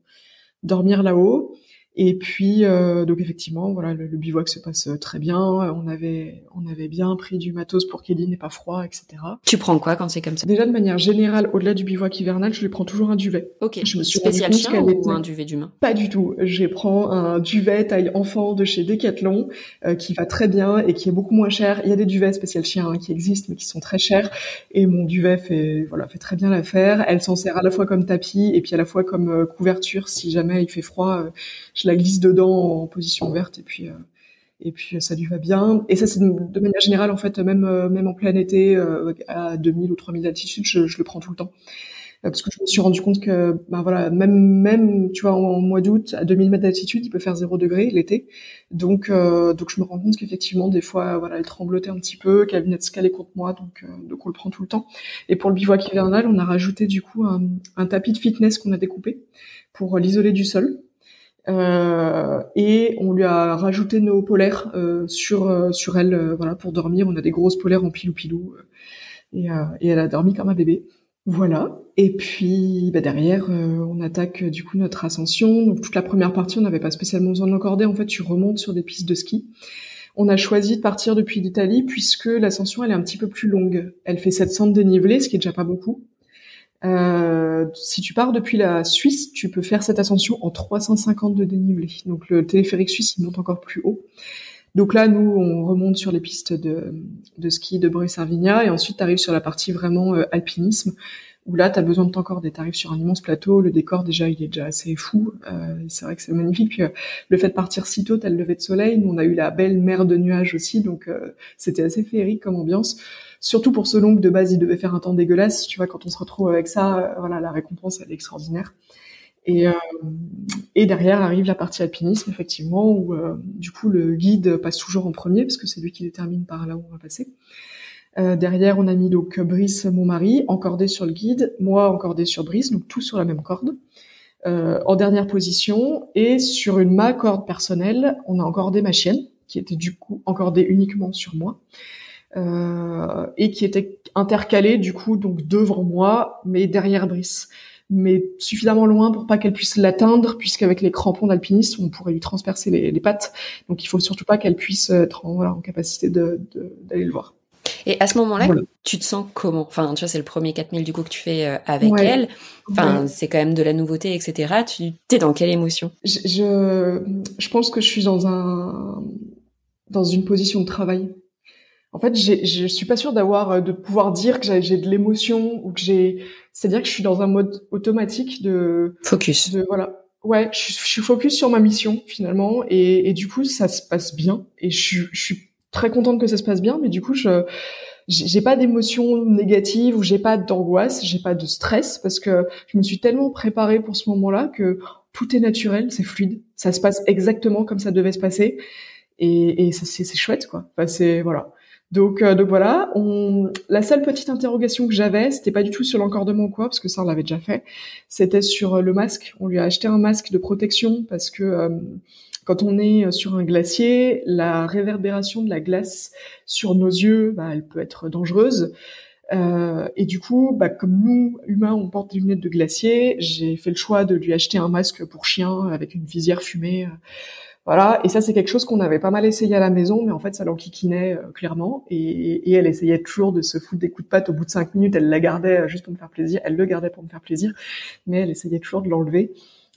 dormir là-haut. Et puis, euh, donc effectivement, voilà, le, bivouac se passe euh, très bien. On avait, on avait bien pris du matos pour qu'il n'ait pas froid, etc. Tu prends quoi quand c'est comme ça? Déjà de manière générale, au-delà du bivouac hivernal, je lui prends toujours un duvet. Ok. Je me suis spécial chien ou un duvet d'humain? Pas du tout. Je prends un duvet taille enfant de chez Decathlon euh, qui va très bien et qui est beaucoup moins cher. Il y a des duvets spécial chien hein, qui existent mais qui sont très chers. Et mon duvet fait, voilà, fait très bien l'affaire. Elle s'en sert à la fois comme tapis et puis à la fois comme couverture si jamais il fait froid. je la glisse dedans en position ouverte et puis euh, et puis ça lui va bien. Et ça, c'est de, manière générale, en fait, même euh, même en plein été, euh, à 2000 ou 3000 d'altitude, je, je, le prends tout le temps. Parce que je me suis rendu compte que, ben voilà, même même, tu vois, en, mois d'août, à 2000 mètres d'altitude, il peut faire 0 degré l'été. Donc donc je me rends compte qu'effectivement, des fois, voilà, elle tremblotait un petit peu, qu'elle venait de se caler contre moi, donc donc on le prend tout le temps. Et pour le bivouac hivernal, on a rajouté du coup un tapis de fitness qu'on a découpé pour l'isoler du sol. Euh, et on lui a rajouté nos polaires euh, sur euh, sur elle, voilà, pour dormir. On a des grosses polaires en pilou pilou, et, et elle a dormi comme un bébé. Voilà. Et puis bah derrière, on attaque du coup notre ascension. Donc toute la première partie, on n'avait pas spécialement besoin de l'encorder. En fait, tu remontes sur des pistes de ski. On a choisi de partir depuis l'Italie puisque l'ascension elle est un petit peu plus longue. Elle fait 700 de dénivelé, ce qui est déjà pas beaucoup. Euh, si tu pars depuis la Suisse, tu peux faire cette ascension en 350 de dénivelé. Donc le téléphérique suisse, il monte encore plus haut. Donc là, nous, on remonte sur les pistes de, de ski de Breuil-Servigna et ensuite tu arrives sur la partie vraiment euh, alpinisme où là, tu as besoin de encore des tarifs sur un immense plateau. Le décor, déjà, il est déjà assez fou. Euh, c'est vrai que c'est magnifique. Euh, le fait de partir si tôt, t'as le lever de soleil. Nous, on a eu la belle mer de nuages aussi, donc euh, c'était assez féerique comme ambiance. Surtout pour ce long de base, il devait faire un temps dégueulasse. Tu vois, quand on se retrouve avec ça, voilà, la récompense, elle est extraordinaire. Et, et derrière arrive la partie alpinisme, effectivement, où du coup, le guide passe toujours en premier, parce que c'est lui qui détermine par là où on va passer. Euh, derrière, on a mis donc Brice, mon mari, encordé sur le guide, moi encordé sur Brice, donc tout sur la même corde. Euh, en dernière position, et sur une ma corde personnelle, on a encordé ma chienne, qui était du coup encordée uniquement sur moi, euh, et qui était intercalée du coup donc devant moi, mais derrière Brice mais suffisamment loin pour pas qu'elle puisse l'atteindre, puisqu'avec les crampons d'alpiniste, on pourrait lui transpercer les, pattes. Donc il faut surtout pas qu'elle puisse être en, voilà, en capacité d'aller de, le voir. Et à ce moment-là, tu te sens comment? Enfin, tu vois, c'est le premier 4000 du coup que tu fais euh, avec elle. Enfin, c'est quand même de la nouveauté, etc. Tu es dans quelle émotion? Je, je, je, pense que je suis dans un dans une position de travail. En fait, je suis pas sûre d'avoir euh, de pouvoir dire que j'ai de l'émotion ou que j'ai. C'est-à-dire que je suis dans un mode automatique de focus. De voilà. Ouais, je, je suis focus sur ma mission finalement et, et, du coup ça se passe bien et je, je suis très contente que ça se passe bien, mais du coup, je j'ai pas d'émotions négatives ou j'ai pas d'angoisse, j'ai pas de stress parce que je me suis tellement préparée pour ce moment-là que tout est naturel, c'est fluide, ça se passe exactement comme ça devait se passer et, et c'est chouette quoi. Enfin, c'est voilà. Donc, euh, donc voilà. On... La seule petite interrogation que j'avais, c'était pas du tout sur l'encordement quoi, parce que ça on l'avait déjà fait. C'était sur le masque. On lui a acheté un masque de protection parce que euh, quand on est euh, sur un glacier, la réverbération de la glace sur nos yeux, bah, elle peut être dangereuse. Euh, et du coup, bah, comme nous, humains, on porte des lunettes de glacier, j'ai fait le choix de lui acheter un masque pour chien avec une visière fumée. Euh, voilà, et ça c'est quelque chose qu'on avait pas mal essayé à la maison, mais en fait ça l'enquiquinait clairement, et, et, elle essayait toujours de se foutre des coups de patte au bout de cinq minutes, elle la gardait juste pour me faire plaisir, elle le gardait pour me faire plaisir, mais elle essayait toujours de l'enlever.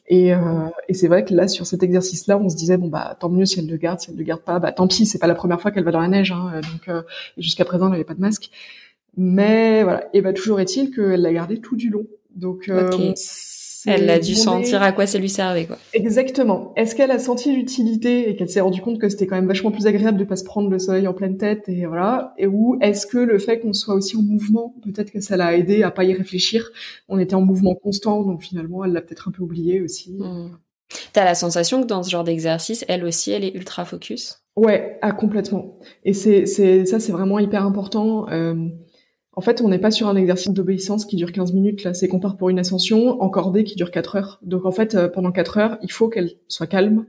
Et, euh, et c'est vrai que là, sur cet exercice-là, on se disait bon bah tant mieux si elle le garde, si elle le garde pas, bah tant pis, c'est pas la première fois qu'elle va dans la neige, hein, donc euh, jusqu'à présent elle n'avait pas de masque. Mais voilà, et bah toujours est-il qu'elle l'a gardé tout du long. Donc euh, elle a dû sentir à quoi ça lui servait, quoi. Exactement. Est-ce qu'elle a senti l'utilité et qu'elle s'est rendue compte que c'était quand même vachement plus agréable de pas se prendre le soleil en pleine tête et voilà? Et ou est-ce que le fait qu'on soit aussi en mouvement, peut-être que ça l'a aidé à pas y réfléchir? On était en mouvement constant, donc finalement, elle l'a peut-être un peu oublié aussi. Hmm. T'as la sensation que dans ce genre d'exercice, elle aussi, elle est ultra focus? Ouais, ah, complètement. Et c'est, c'est, ça, c'est vraiment hyper important. Euh, en fait, on n'est pas sur un exercice d'obéissance qui dure 15 minutes. Là, c'est qu'on part pour une ascension encordée qui dure 4 heures. Donc, en fait, euh, pendant 4 heures, il faut qu'elle soit calme,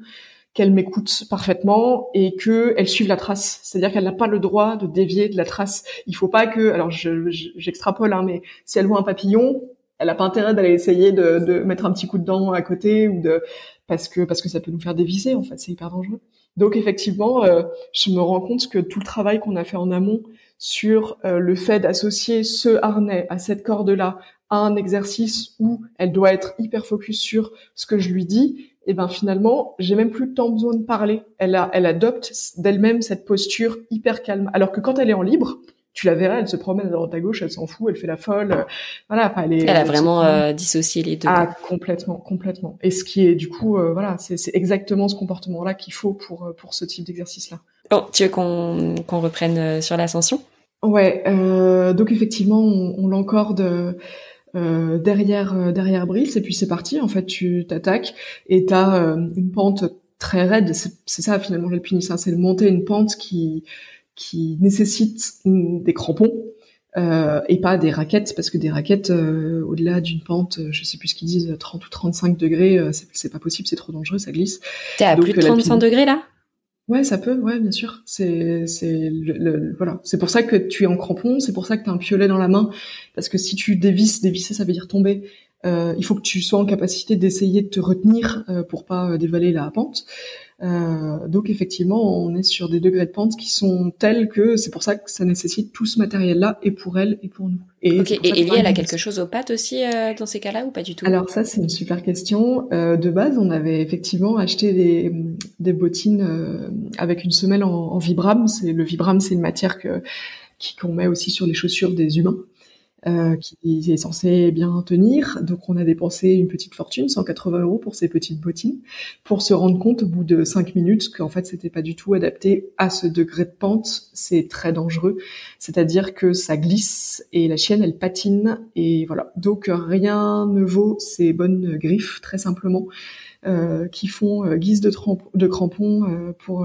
qu'elle m'écoute parfaitement et que elle suive la trace. C'est-à-dire qu'elle n'a pas le droit de dévier de la trace. Il faut pas que, alors j'extrapole, hein, mais si elle voit un papillon, elle a pas intérêt d'aller essayer de, de, mettre un petit coup de dent à côté ou de parce que parce que ça peut nous faire déviser en fait, c'est hyper dangereux. Donc effectivement, euh, je me rends compte que tout le travail qu'on a fait en amont sur euh, le fait d'associer ce harnais à cette corde-là à un exercice où elle doit être hyper focus sur ce que je lui dis, et eh ben finalement, j'ai même plus tant besoin de parler. Elle a, elle adopte d'elle-même cette posture hyper calme. Alors que quand elle est en libre, tu la verras, elle se promène à droite à gauche, elle s'en fout, elle fait la folle. Euh, voilà, elle, est, elle a vraiment euh, dissocié les deux. Ah, complètement, complètement. Et ce qui est du coup, euh, voilà, c'est exactement ce comportement-là qu'il faut pour pour ce type d'exercice-là. Bon, tu veux qu'on qu'on reprenne sur l'ascension? Ouais, donc effectivement, on, on l'encorde. derrière derrière Brice et puis c'est parti en fait tu t'attaques et t'as une pente très raide c'est ça finalement l'alpinisme hein, c'est de monter une pente qui qui nécessitent des crampons euh, et pas des raquettes parce que des raquettes euh, au-delà d'une pente, euh, je sais plus ce qu'ils disent, 30 ou 35 degrés, euh, c'est pas possible, c'est trop dangereux, ça glisse. T'es à plus de 35 degrés là? Ouais, ça peut, ouais, bien sûr. C'est, c'est, le, voilà, c'est pour ça que tu es en crampon, c'est pour ça que tu as un piolet dans la main, parce que si tu dévisses, dévisser, ça veut dire tomber. Euh, il faut que tu sois en capacité d'essayer de te retenir euh, pour pas dévaler la pente. Euh, donc effectivement, on est sur des degrés de pente qui sont tels que c'est pour ça que ça nécessite tout ce matériel-là et pour elle et pour nous. Et, ok. Et Ellie, elle a quelque chose aux pattes aussi euh, dans ces cas-là ou pas du tout? Alors ça, c'est une super question. Euh, de base, on avait effectivement acheté des, des bottines euh, avec une semelle en, en Vibram. C'est le Vibram, c'est une matière que qu'on met aussi sur les chaussures des humains. Euh, qui est censé bien tenir. Donc on a dépensé une petite fortune, 180 euros pour ces petites bottines, pour se rendre compte au bout de 5 minutes qu'en fait c'était pas du tout adapté à ce degré de pente. C'est très dangereux, c'est-à-dire que ça glisse et la chienne elle patine et voilà. Donc rien ne vaut ces bonnes griffes très simplement. Euh, qui font euh, guise de, de crampons euh, pour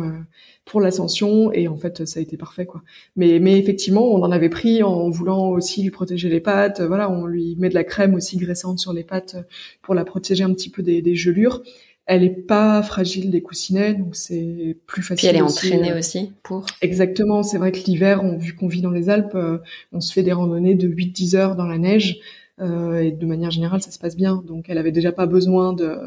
pour l'ascension et en fait ça a été parfait quoi. Mais mais effectivement on en avait pris en voulant aussi lui protéger les pattes. Voilà, on lui met de la crème aussi graissante sur les pattes pour la protéger un petit peu des, des gelures. Elle est pas fragile des coussinets, donc c'est plus facile. Puis elle est entraînée aussi pour. Exactement, c'est vrai que l'hiver, on, vu qu'on vit dans les Alpes, on se fait des randonnées de 8-10 heures dans la neige. Euh, et de manière générale, ça se passe bien. Donc, elle avait déjà pas besoin de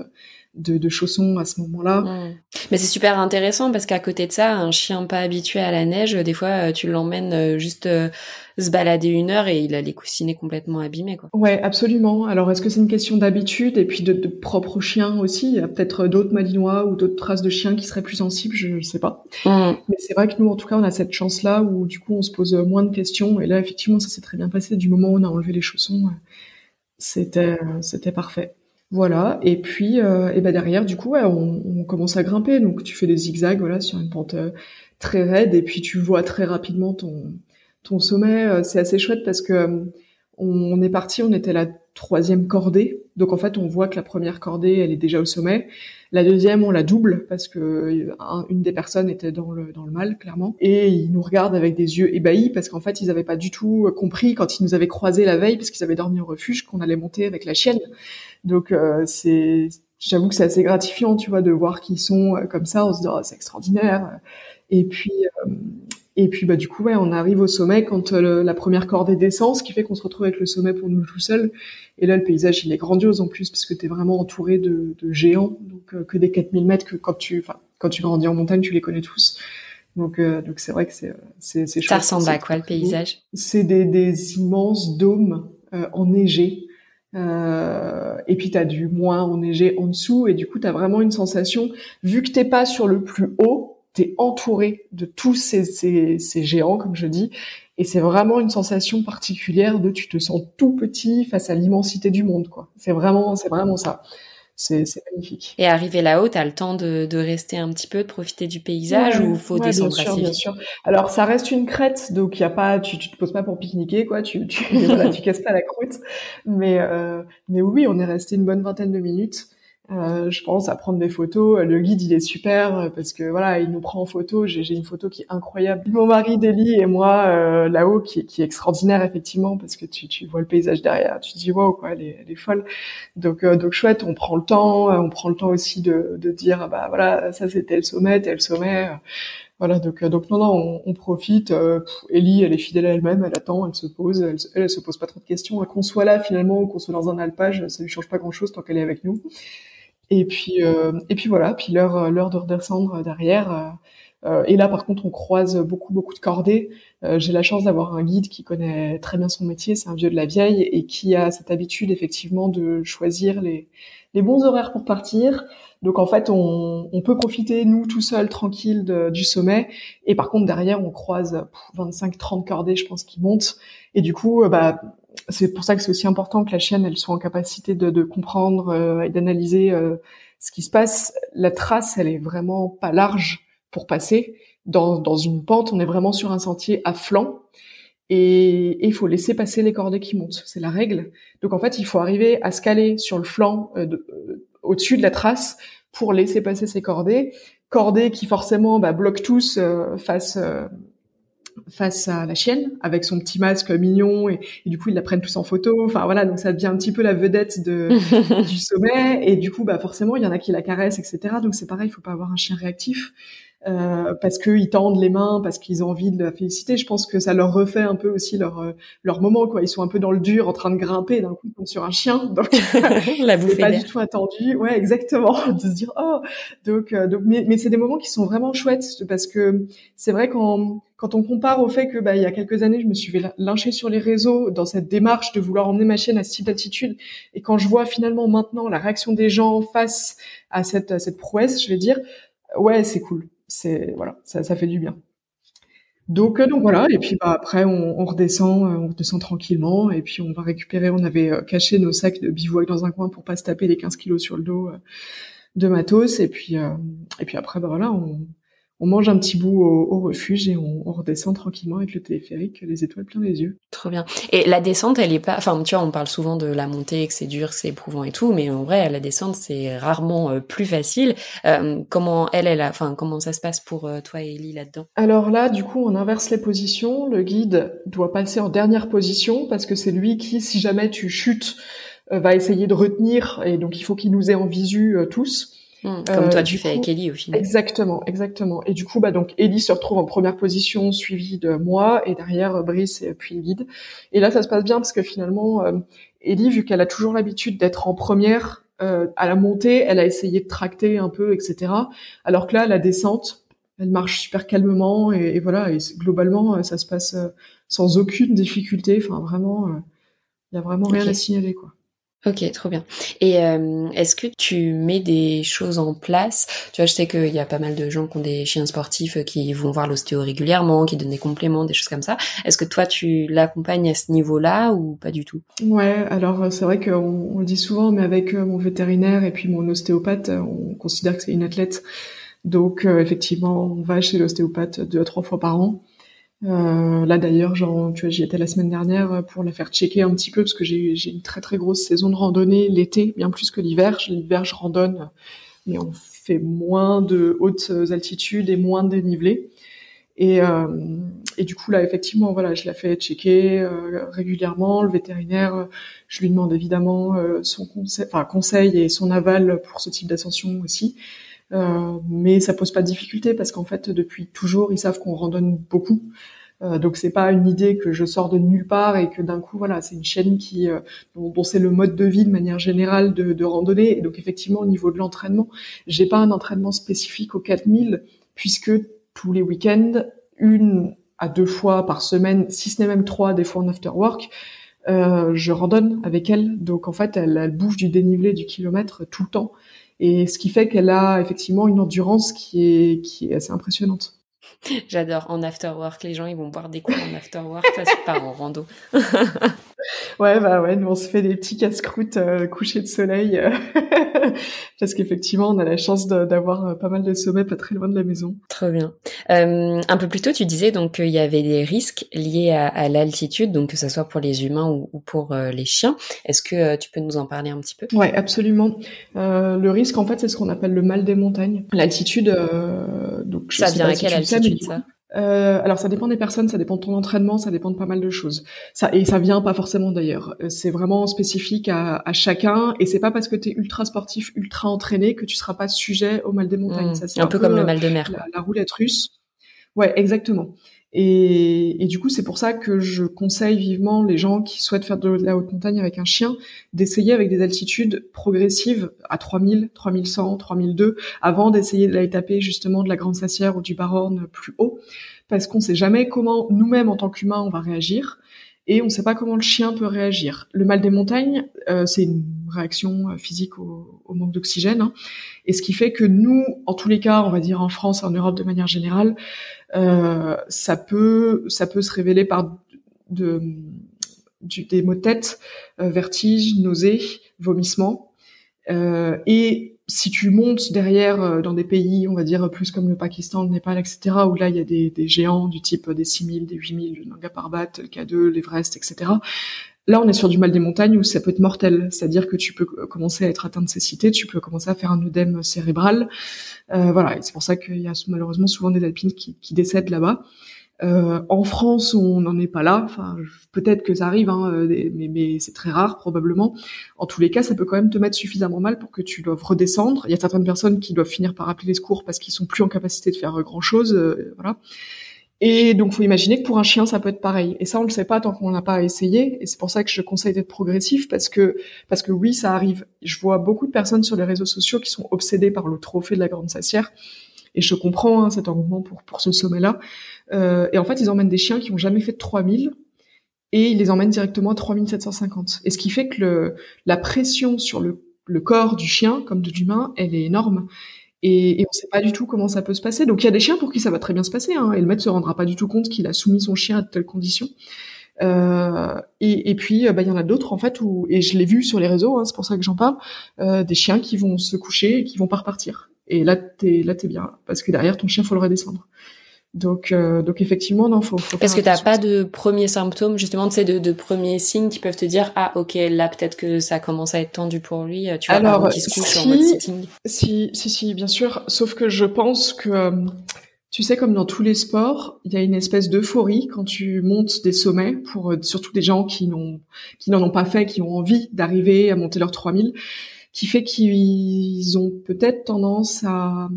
de, de chaussons à ce moment-là. Mais c'est super intéressant parce qu'à côté de ça, un chien pas habitué à la neige, des fois, euh, tu l'emmènes euh, juste euh, se balader une heure et il a les coussinets complètement abîmés. Quoi. Ouais, absolument. Alors, est-ce que c'est une question d'habitude et puis de, de propre chien aussi? Il y a peut-être d'autres malinois ou d'autres traces de chiens qui seraient plus sensibles, je ne sais pas. Mais c'est vrai que nous, en tout cas, on a cette chance-là où du coup, on se pose moins de questions. Et là, effectivement, ça s'est très bien passé. Du moment où on a enlevé les chaussons, c'était c'était parfait. Voilà. Et puis, euh, et ben derrière, du coup, on, on, commence à grimper. Donc, tu fais des zigzags, voilà, sur une pente euh, très raide, et puis tu vois très rapidement ton sommet. Euh, c'est assez chouette parce que on est parti, on était la troisième cordée. Donc en fait, on voit que la première cordée, elle est déjà au sommet. La deuxième, on la double parce que une des personnes était dans le dans le mal clairement. Et ils nous regardent avec des yeux ébahis parce qu'en fait, ils n'avaient pas du tout compris quand ils nous avaient croisés la veille parce qu'ils avaient dormi au refuge qu'on allait monter avec la chienne. Donc euh, c'est, j'avoue que c'est assez gratifiant, tu vois, de voir qu'ils sont euh, comme ça. On se dit oh, c'est extraordinaire. Et puis euh, et puis bah du coup ouais, on arrive au sommet quand la première cordée descend, ce qui fait qu'on se retrouve avec le sommet pour nous tout seuls. Et là le paysage il est grandiose en plus parce que tu es vraiment entouré de, de géants, donc que des 4000 mètres que quand tu quand tu grandis en montagne tu les connais tous. Donc donc c'est vrai que c'est c'est c'est Ça ressemble à quoi le paysage? C'est des, des immenses dômes euh, enneigés. Euh, et puis t'as du moins enneigé en dessous. Et du coup t'as vraiment une sensation vu que t'es pas sur le plus haut t'es entouré de tous ces, ces, ces, géants comme je dis et c'est vraiment une sensation particulière de tu te sens tout petit face à l'immensité du monde quoi c'est vraiment c'est vraiment ça c'est magnifique. Et arriver là-haut, tu as le temps de, de, rester un petit peu, de profiter du paysage ou faut descendre bien sûr, bien sûr. Alors ça reste une crête, donc y a pas, tu, tu te poses pas pour pique-niquer quoi, tu tu, voilà, tu casses pas la croûte. Mais euh, mais oui, on est resté une bonne vingtaine de minutes. Euh, je pense à prendre des photos. Le guide, il est super euh, parce que voilà, il nous prend en photo. J'ai une photo qui est incroyable. Mon mari Deli et moi euh, là-haut, qui, qui, est extraordinaire effectivement parce que tu, tu vois le paysage derrière. Tu te dis waouh quoi, elle est, elle est folle. Donc donc chouette. On prend le temps. On prend le temps aussi de, de dire bah voilà, ça c'était le sommet, tel sommet. Voilà, donc, donc non, non, on, on profite. Euh, Ellie, elle est fidèle à elle-même, elle attend, elle se pose, elle, elle, se pose pas trop de questions. Qu'on soit là finalement ou qu'on soit dans un alpage, ça lui change pas grand-chose tant qu'elle est avec nous. Et puis, euh, et puis voilà, puis l'heure, l'heure de redescendre derrière. Euh, et là, par contre, on croise beaucoup, beaucoup de cordées. Euh, j'ai la chance d'avoir un guide qui connaît très bien son métier, c'est un vieux de la vieille, et qui a cette habitude effectivement de choisir les, les bons horaires pour partir. Donc en fait, on, on peut profiter nous tout seuls, tranquille du sommet. Et par contre, derrière, on croise 25-30 cordées, je pense, qui montent. Et du coup, bah c'est pour ça que c'est aussi important que la chienne elle soit en capacité de, de comprendre euh, et d'analyser euh, ce qui se passe. La trace, elle est vraiment pas large pour passer. Dans, dans une pente, on est vraiment sur un sentier à flanc et il faut laisser passer les cordées qui montent. C'est la règle. Donc en fait, il faut arriver à se caler sur le flanc euh, au-dessus de la trace pour laisser passer ces cordées. Cordées qui forcément bah, bloquent tous face face à la chienne avec son petit masque mignon et, du coup ils la prennent tous en photo. Enfin voilà donc ça devient un petit peu la vedette de du sommet. Et du coup bah forcément il y en a qui la caressent etc donc c'est pareil il faut pas avoir un chien réactif euh, parce qu'ils tendent les mains, parce qu'ils ont envie de la féliciter. Je pense que ça leur refait un peu aussi leur euh, leur moment quoi. Ils sont un peu dans le dur, en train de grimper, d'un coup tombent sur un chien, donc la pas du tout attendu. Ouais, exactement. de se dire oh donc euh, donc mais, mais c'est des moments qui sont vraiment chouettes parce que c'est vrai quand quand on compare au fait que bah il y a quelques années je me suis lyncher sur les réseaux dans cette démarche de vouloir emmener ma chienne à ce type d'altitude et quand je vois finalement maintenant la réaction des gens face à cette à cette prouesse, je vais dire ouais c'est cool c'est voilà, ça, ça fait du bien. Donc, euh, donc voilà, et puis bah, après on, on, redescend, euh, on redescend tranquillement, et puis on va récupérer. On avait euh, caché nos sacs de bivouac dans un coin pour pas se taper les 15 kilos sur le dos de matos, et puis et puis après bah voilà, on, on mange un petit bout au, refuge et on, redescend tranquillement avec le téléphérique, les étoiles plein les yeux. Trop bien. Et la descente, elle est pas, enfin, tu vois, on parle souvent de la montée, que c'est dur, que c'est éprouvant et tout, mais en vrai, la descente, c'est rarement euh, plus facile. Euh, comment elle, elle, enfin, comment ça se passe pour euh, toi et Ellie là-dedans? Alors là, du coup, on inverse les positions. Le guide doit passer en dernière position parce que c'est lui qui, si jamais tu chutes, va essayer de retenir et donc il faut qu'il nous ait en visu tous. Comme toi, euh, tu fais avec Ellie au final. Exactement, exactement. Et du coup, bah donc Ellie se retrouve en première position, suivie de moi, et derrière Brice et puis le guide. Et là, ça se passe bien parce que finalement, euh, Ellie, vu qu'elle a toujours l'habitude d'être en première euh, à la montée, elle a essayé de tracter un peu, etc. Alors que là, la descente, elle marche super calmement et, voilà. Et globalement, ça se passe sans aucune difficulté. Enfin, vraiment, il y a vraiment rien à signaler, quoi. Ok, trop bien. Et euh, est-ce que tu mets des choses en place? Tu vois, je sais qu'il y a pas mal de gens qui ont des chiens sportifs euh, qui vont voir l'ostéo régulièrement, qui donnent des compléments, des choses comme ça. Est-ce que toi, tu l'accompagnes à ce niveau-là ou pas du tout? Ouais, alors euh, c'est vrai qu'on on le dit souvent, mais avec mon vétérinaire et puis mon ostéopathe, on considère que c'est une athlète. Donc effectivement, on va chez l'ostéopathe deux à trois fois par an. Euh, là d'ailleurs, genre, tu vois, j'y étais la semaine dernière pour la faire checker un petit peu parce que j'ai, j'ai une très très grosse saison de randonnée l'été, bien plus que l'hiver. L'hiver, je randonne, mais on fait moins de hautes altitudes et moins de dénivelé. Et, euh, et du coup là, effectivement, voilà, je la fais checker euh, régulièrement. Le vétérinaire, je lui demande évidemment euh, son conseil, enfin conseil et son aval pour ce type d'ascension aussi. Euh, mais ça pose pas de difficulté parce qu'en fait depuis toujours ils savent qu'on randonne beaucoup. Euh, donc c'est pas une idée que je sors de nulle part et que d'un coup voilà c'est une chaîne qui euh, dont, c'est le mode de vie de manière générale de, de randonnée. Et donc effectivement au niveau de l'entraînement j'ai pas un entraînement spécifique au 4000 puisque tous les week-ends une à deux fois par semaine si ce n'est même trois des fois en after work euh, je randonne avec elle. Donc en fait elle, elle bouffe du dénivelé du kilomètre tout le temps et ce qui fait qu'elle a effectivement une endurance qui est, qui est assez impressionnante. J'adore. En after work, les gens, ils vont boire des coups en after work. Pars en rando. ouais, bah ouais, nous on se fait des petits casse-croûtes euh, couchés de soleil euh, parce qu'effectivement on a la chance d'avoir euh, pas mal de sommets pas très loin de la maison. Très bien. Euh, un peu plus tôt, tu disais donc qu'il y avait des risques liés à, à l'altitude, donc que ce soit pour les humains ou, ou pour les chiens. Est-ce que tu peux nous en parler un petit peu? Ouais, absolument. le risque en fait, c'est ce qu'on appelle le mal des montagnes. L'altitude, donc ça vient à quelle altitude ça? Euh, alors ça dépend des personnes, ça dépend de ton entraînement, ça dépend de pas mal de choses. Ça et ça vient pas forcément d'ailleurs. Euh, c'est vraiment spécifique à, à chacun et c'est pas parce que tu es ultra sportif, ultra entraîné que tu seras pas sujet au mal des montagnes. Mmh. Ça, c'est un, peu comme le mal de mer. La, la roulette russe. Ouais, exactement. Et, du coup, c'est pour ça que je conseille vivement les gens qui souhaitent faire de la haute montagne avec un chien d'essayer avec des altitudes progressives à 3000, 3100, 3002 avant d'essayer d'aller taper justement de la Grande Sassière ou du Barorne plus haut parce qu'on sait jamais comment nous-mêmes en tant qu'humains on va réagir et on ne sait pas comment le chien peut réagir. Le mal des montagnes, euh, c'est une réaction euh, physique au, manque d'oxygène, hein, et ce qui fait que nous, en tous les cas, on va dire en France, en Europe de manière générale, ça peut ça peut se révéler par de, du, des maux de tête, euh, vertiges, nausées, vomissements. Euh, et si tu montes derrière euh, dans des pays, on va dire plus comme le Pakistan, le Népal, etc., où là il y a des, des géants du type des 6000, des 8000, le Nanga Parbat, le K2, l'Everest, etc. Là, on est sur du mal des montagnes où ça peut être mortel, c'est-à-dire que tu peux commencer à être atteint de cécité, tu peux commencer à faire un œdème cérébral, euh, voilà. Et c'est pour ça qu'il y a malheureusement souvent des alpines qui, qui décèdent là-bas. Euh, en France, on n'en est pas là. Peut-être que ça arrive, hein, euh, mais, mais c'est très rare probablement. En tous les cas, ça peut quand même te mettre suffisamment mal pour que tu doives redescendre. Il y a certaines personnes qui doivent finir par appeler les secours parce qu'ils sont plus en capacité de faire euh, grand chose. voilà. Et donc, faut imaginer que pour un chien, ça peut être pareil. Et ça, on le sait pas tant qu'on n'a pas essayé. Et c'est pour ça que je conseille d'être progressif parce que, parce que oui, ça arrive. Je vois beaucoup de personnes sur les réseaux sociaux qui sont obsédées par le trophée de la grande sassière. Et je comprends hein, cet engouement pour, pour ce sommet-là. Euh, et en fait, ils emmènent des chiens qui ont jamais fait de 3000 et ils les emmènent directement à 3750. Et ce qui fait que le, la pression sur le, le corps du chien, comme de l'humain, elle est énorme. Et, et on sait pas du tout comment ça peut se passer. Donc il y a des chiens pour qui ça va très bien se passer, hein, et le maître se rendra pas du tout compte qu'il a soumis son chien à de telles conditions. Euh, et, et, puis, bah, il y en a d'autres en fait où, et je l'ai vu sur les réseaux, hein, c'est pour ça que j'en parle, euh, des chiens qui vont se coucher et qui vont pas repartir. Et là, t'es là, t'es bien, parce que derrière ton chien, faut le redescendre. Donc, euh, donc effectivement, non, faut. faut Parce que t'as pas de premiers symptômes, justement, tu sais, de, de premiers signes qui peuvent te dire ah ok là peut-être que ça commence à être tendu pour lui. Tu vois, Alors, se couche si, en mode sitting. Si, si, si, bien sûr. Sauf que je pense que euh, tu sais, comme dans tous les sports, il y a une espèce d'euphorie quand tu montes des sommets pour euh, surtout des gens qui n'ont qui n'en ont pas fait, qui ont envie d'arriver à monter leurs 3000, qui fait qu'ils ont peut-être tendance à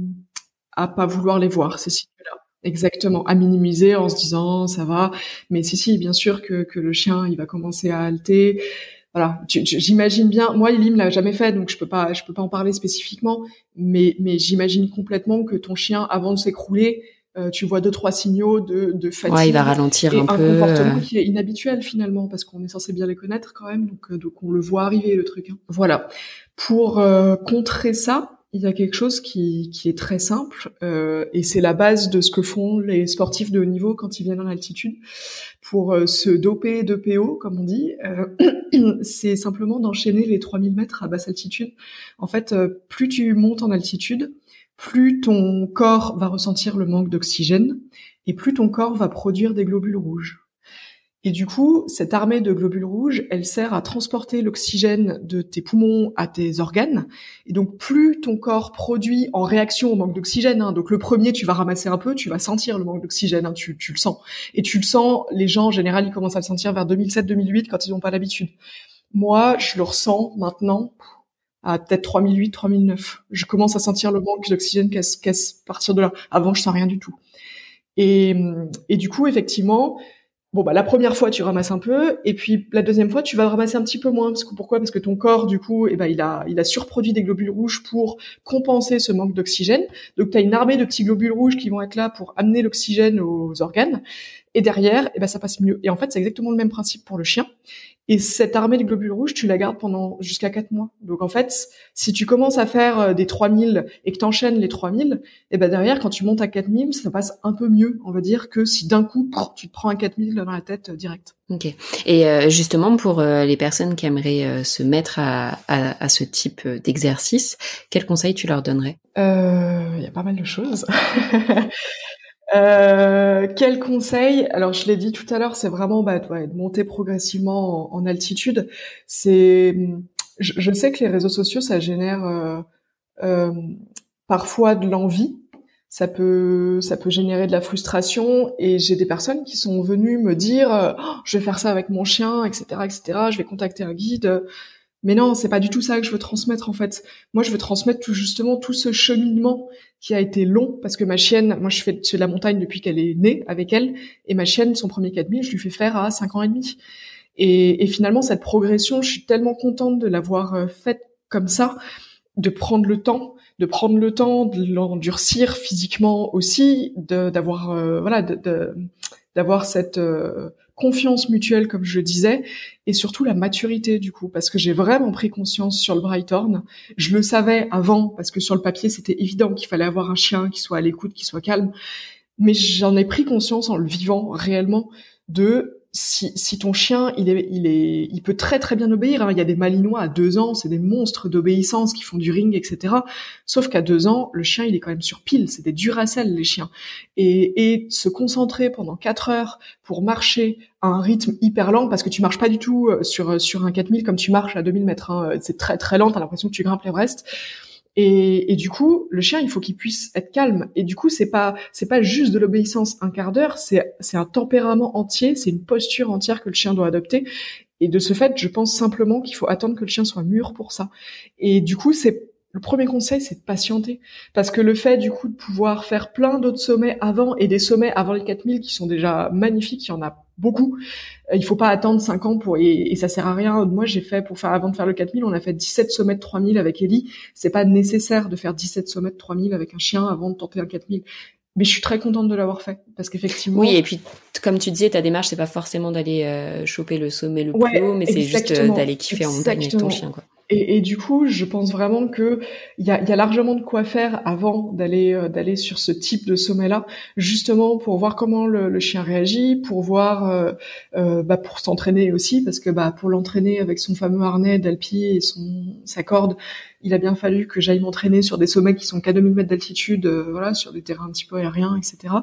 à pas vouloir les voir ces signes-là. Exactement, à minimiser en se disant ça va, mais si si, bien sûr que, que le chien il va commencer à halter. Voilà, j'imagine bien. Moi, Elim l'a jamais fait, donc je peux pas, je peux pas en parler spécifiquement, mais mais j'imagine complètement que ton chien, avant de s'écrouler, euh, tu vois deux trois signaux de, de fatigue. Ouais, il va ralentir et un, un peu. comportement qui est inhabituel finalement, parce qu'on est censé bien les connaître quand même, donc euh, donc on le voit arriver le truc. Hein. Voilà. Pour euh, contrer ça, il y a quelque chose qui, qui est très simple euh, et c'est la base de ce que font les sportifs de haut niveau quand ils viennent en altitude. Pour euh, se doper de PO comme on dit euh, c'est simplement d'enchaîner les 3000 mètres à basse altitude. En fait plus tu montes en altitude plus ton corps va ressentir le manque d'oxygène et plus ton corps va produire des globules rouges et du coup, cette armée de globules rouges, elle sert à transporter l'oxygène de tes poumons à tes organes. Et donc, plus ton corps produit en réaction au manque d'oxygène, hein, donc le premier, tu vas ramasser un peu, tu vas sentir le manque d'oxygène, hein, tu, tu, le sens. Et tu le sens, les gens en général, ils commencent à le sentir vers 2007-2008 quand ils n'ont pas l'habitude. Moi, je le ressens maintenant à peut-être 3008, 3009. Je commence à sentir le manque d'oxygène qu'à qu partir de là. Avant, je sens rien du tout. Et, et du coup, effectivement, bon bah la première fois tu ramasses un peu et puis la deuxième fois tu vas ramasser un petit peu moins parce que pourquoi? Parce que ton corps du coup eh ben il a il a surproduit des globules rouges pour compenser ce manque d'oxygène. Donc tu as une armée de petits globules rouges qui vont être là pour amener l'oxygène aux organes et derrière eh ben ça passe mieux. Et en fait c'est exactement le même principe pour le chien Et cette armée de globules rouges, tu la gardes pendant jusqu'à 4 mois. Donc en fait, si tu commences à faire euh, des 3000 et que tu enchaînes les 3000, et ben derrière, quand tu montes à 4000, ça passe un peu mieux, on va dire, que si d'un coup, tu te prends un 4000 dans la tête euh, direct. Ok. Et euh, justement, pour les personnes qui aimeraient se mettre à, à, à ce type d'exercice, quels conseils tu leur donnerais? Il y a pas mal de choses. Euh, quel conseil? Alors, je l'ai dit tout à l'heure, c'est vraiment bah, de monter progressivement en, altitude. C'est, je, je, sais que les réseaux sociaux, ça génère euh, euh, parfois de l'envie. Ça peut, ça peut générer de la frustration. Et j'ai des personnes qui sont venues me dire, oh, je vais faire ça avec mon chien, etc., etc. Je vais contacter un guide. Mais non, c'est pas du tout ça que je veux transmettre en fait. Moi, je veux transmettre tout justement tout ce cheminement qui a été long parce que ma chienne, moi, je fais, de la montagne depuis qu'elle est née avec elle, et ma chienne, son premier 4000, je lui fais faire à 5 ans et demi. Et, et finalement, cette progression, je suis tellement contente de l'avoir euh, faite comme ça, de prendre le temps, de prendre le temps de l'endurcir physiquement aussi, d'avoir euh, voilà, d'avoir cette euh, confiance mutuelle, comme je le disais, et surtout la maturité du coup, parce que j'ai vraiment pris conscience sur le Brighthorn. Je le savais avant, parce que sur le papier, c'était évident qu'il fallait avoir un chien qui soit à l'écoute, qui soit calme, mais j'en ai pris conscience en le vivant réellement de si, si ton chien, il est, il est, il peut très très bien obéir. Hein. Il y a des Malinois à deux ans, c'est des monstres d'obéissance qui font du ring, etc. Sauf qu'à deux ans, le chien, il est quand même sur pile. C'est des duracell les chiens. Et, et se concentrer pendant quatre heures pour marcher à un rythme hyper lent, parce que tu marches pas du tout euh, sur sur un 4000 comme tu marches à 2000 mètres. Hein. C'est très très lent. T'as l'impression que tu grimpes l'Everest. Et, du coup, le chien, il faut qu'il puisse être calme. Et du coup, c'est pas c'est pas juste de l'obéissance un quart d'heure, c'est c'est un tempérament entier, c'est une posture entière que le chien doit adopter. Et de ce fait, je pense simplement qu'il faut attendre que le chien soit mûr pour ça. Et du coup, c'est le premier conseil, c'est de patienter. Parce que le fait, du coup, de pouvoir faire plein d'autres sommets avant et des sommets avant les 4000 qui sont déjà magnifiques, il y en a beaucoup. Euh, il faut pas attendre 5 ans pour, et, et ça sert à rien. Moi, j'ai fait, pour faire, avant de faire le 4000, on a fait 17 sommets de 3000 avec Ellie. C'est pas nécessaire de faire 17 sommets de 3000 avec un chien avant de tenter un 4000 mais je suis très contente de l'avoir fait parce qu'effectivement. Oui, et puis comme tu disais, ta démarche c'est pas forcément d'aller euh, choper le sommet le plus haut, mais c'est juste euh, d'aller kiffer en montagne avec ton chien, quoi. Et, du coup, je pense vraiment que il y a, largement de quoi faire avant d'aller euh, d'aller sur ce type de sommet-là, justement pour voir comment le, chien réagit, pour voir, euh, euh, bah, pour s'entraîner aussi, parce que bah, pour l'entraîner avec son fameux harnais d'alpi et son sa corde, il a bien fallu que j'aille m'entraîner sur des sommets qui sont qu'à 2000 mètres d'altitude, voilà, sur des terrains un petit peu aériens, etc.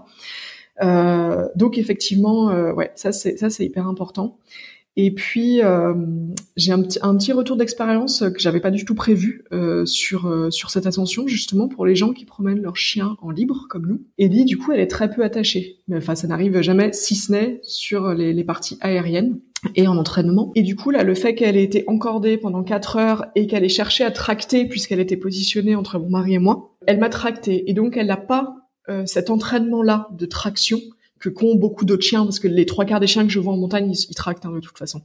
donc effectivement, ouais, ça c'est ça c'est hyper important. Et puis euh, j'ai un petit, un petit retour d'expérience que j'avais pas du tout prévu euh, sur euh, sur cette ascension justement pour les gens qui promènent leur chien en libre comme nous. Ellie du coup elle est très peu attachée, mais enfin ça n'arrive jamais si ce n'est sur les, les parties aériennes et en entraînement. Et du coup, là, le fait qu'elle ait été encordée pendant quatre heures et qu'elle ait cherché à tracter puisqu'elle était positionnée entre mon mari et moi, elle m'a tracté. Et donc, elle n'a pas cet entraînement-là de traction que qu'ont beaucoup d'autres chiens, parce que les trois quarts des chiens que je vois en montagne, ils, ils tractent hein, de toute façon.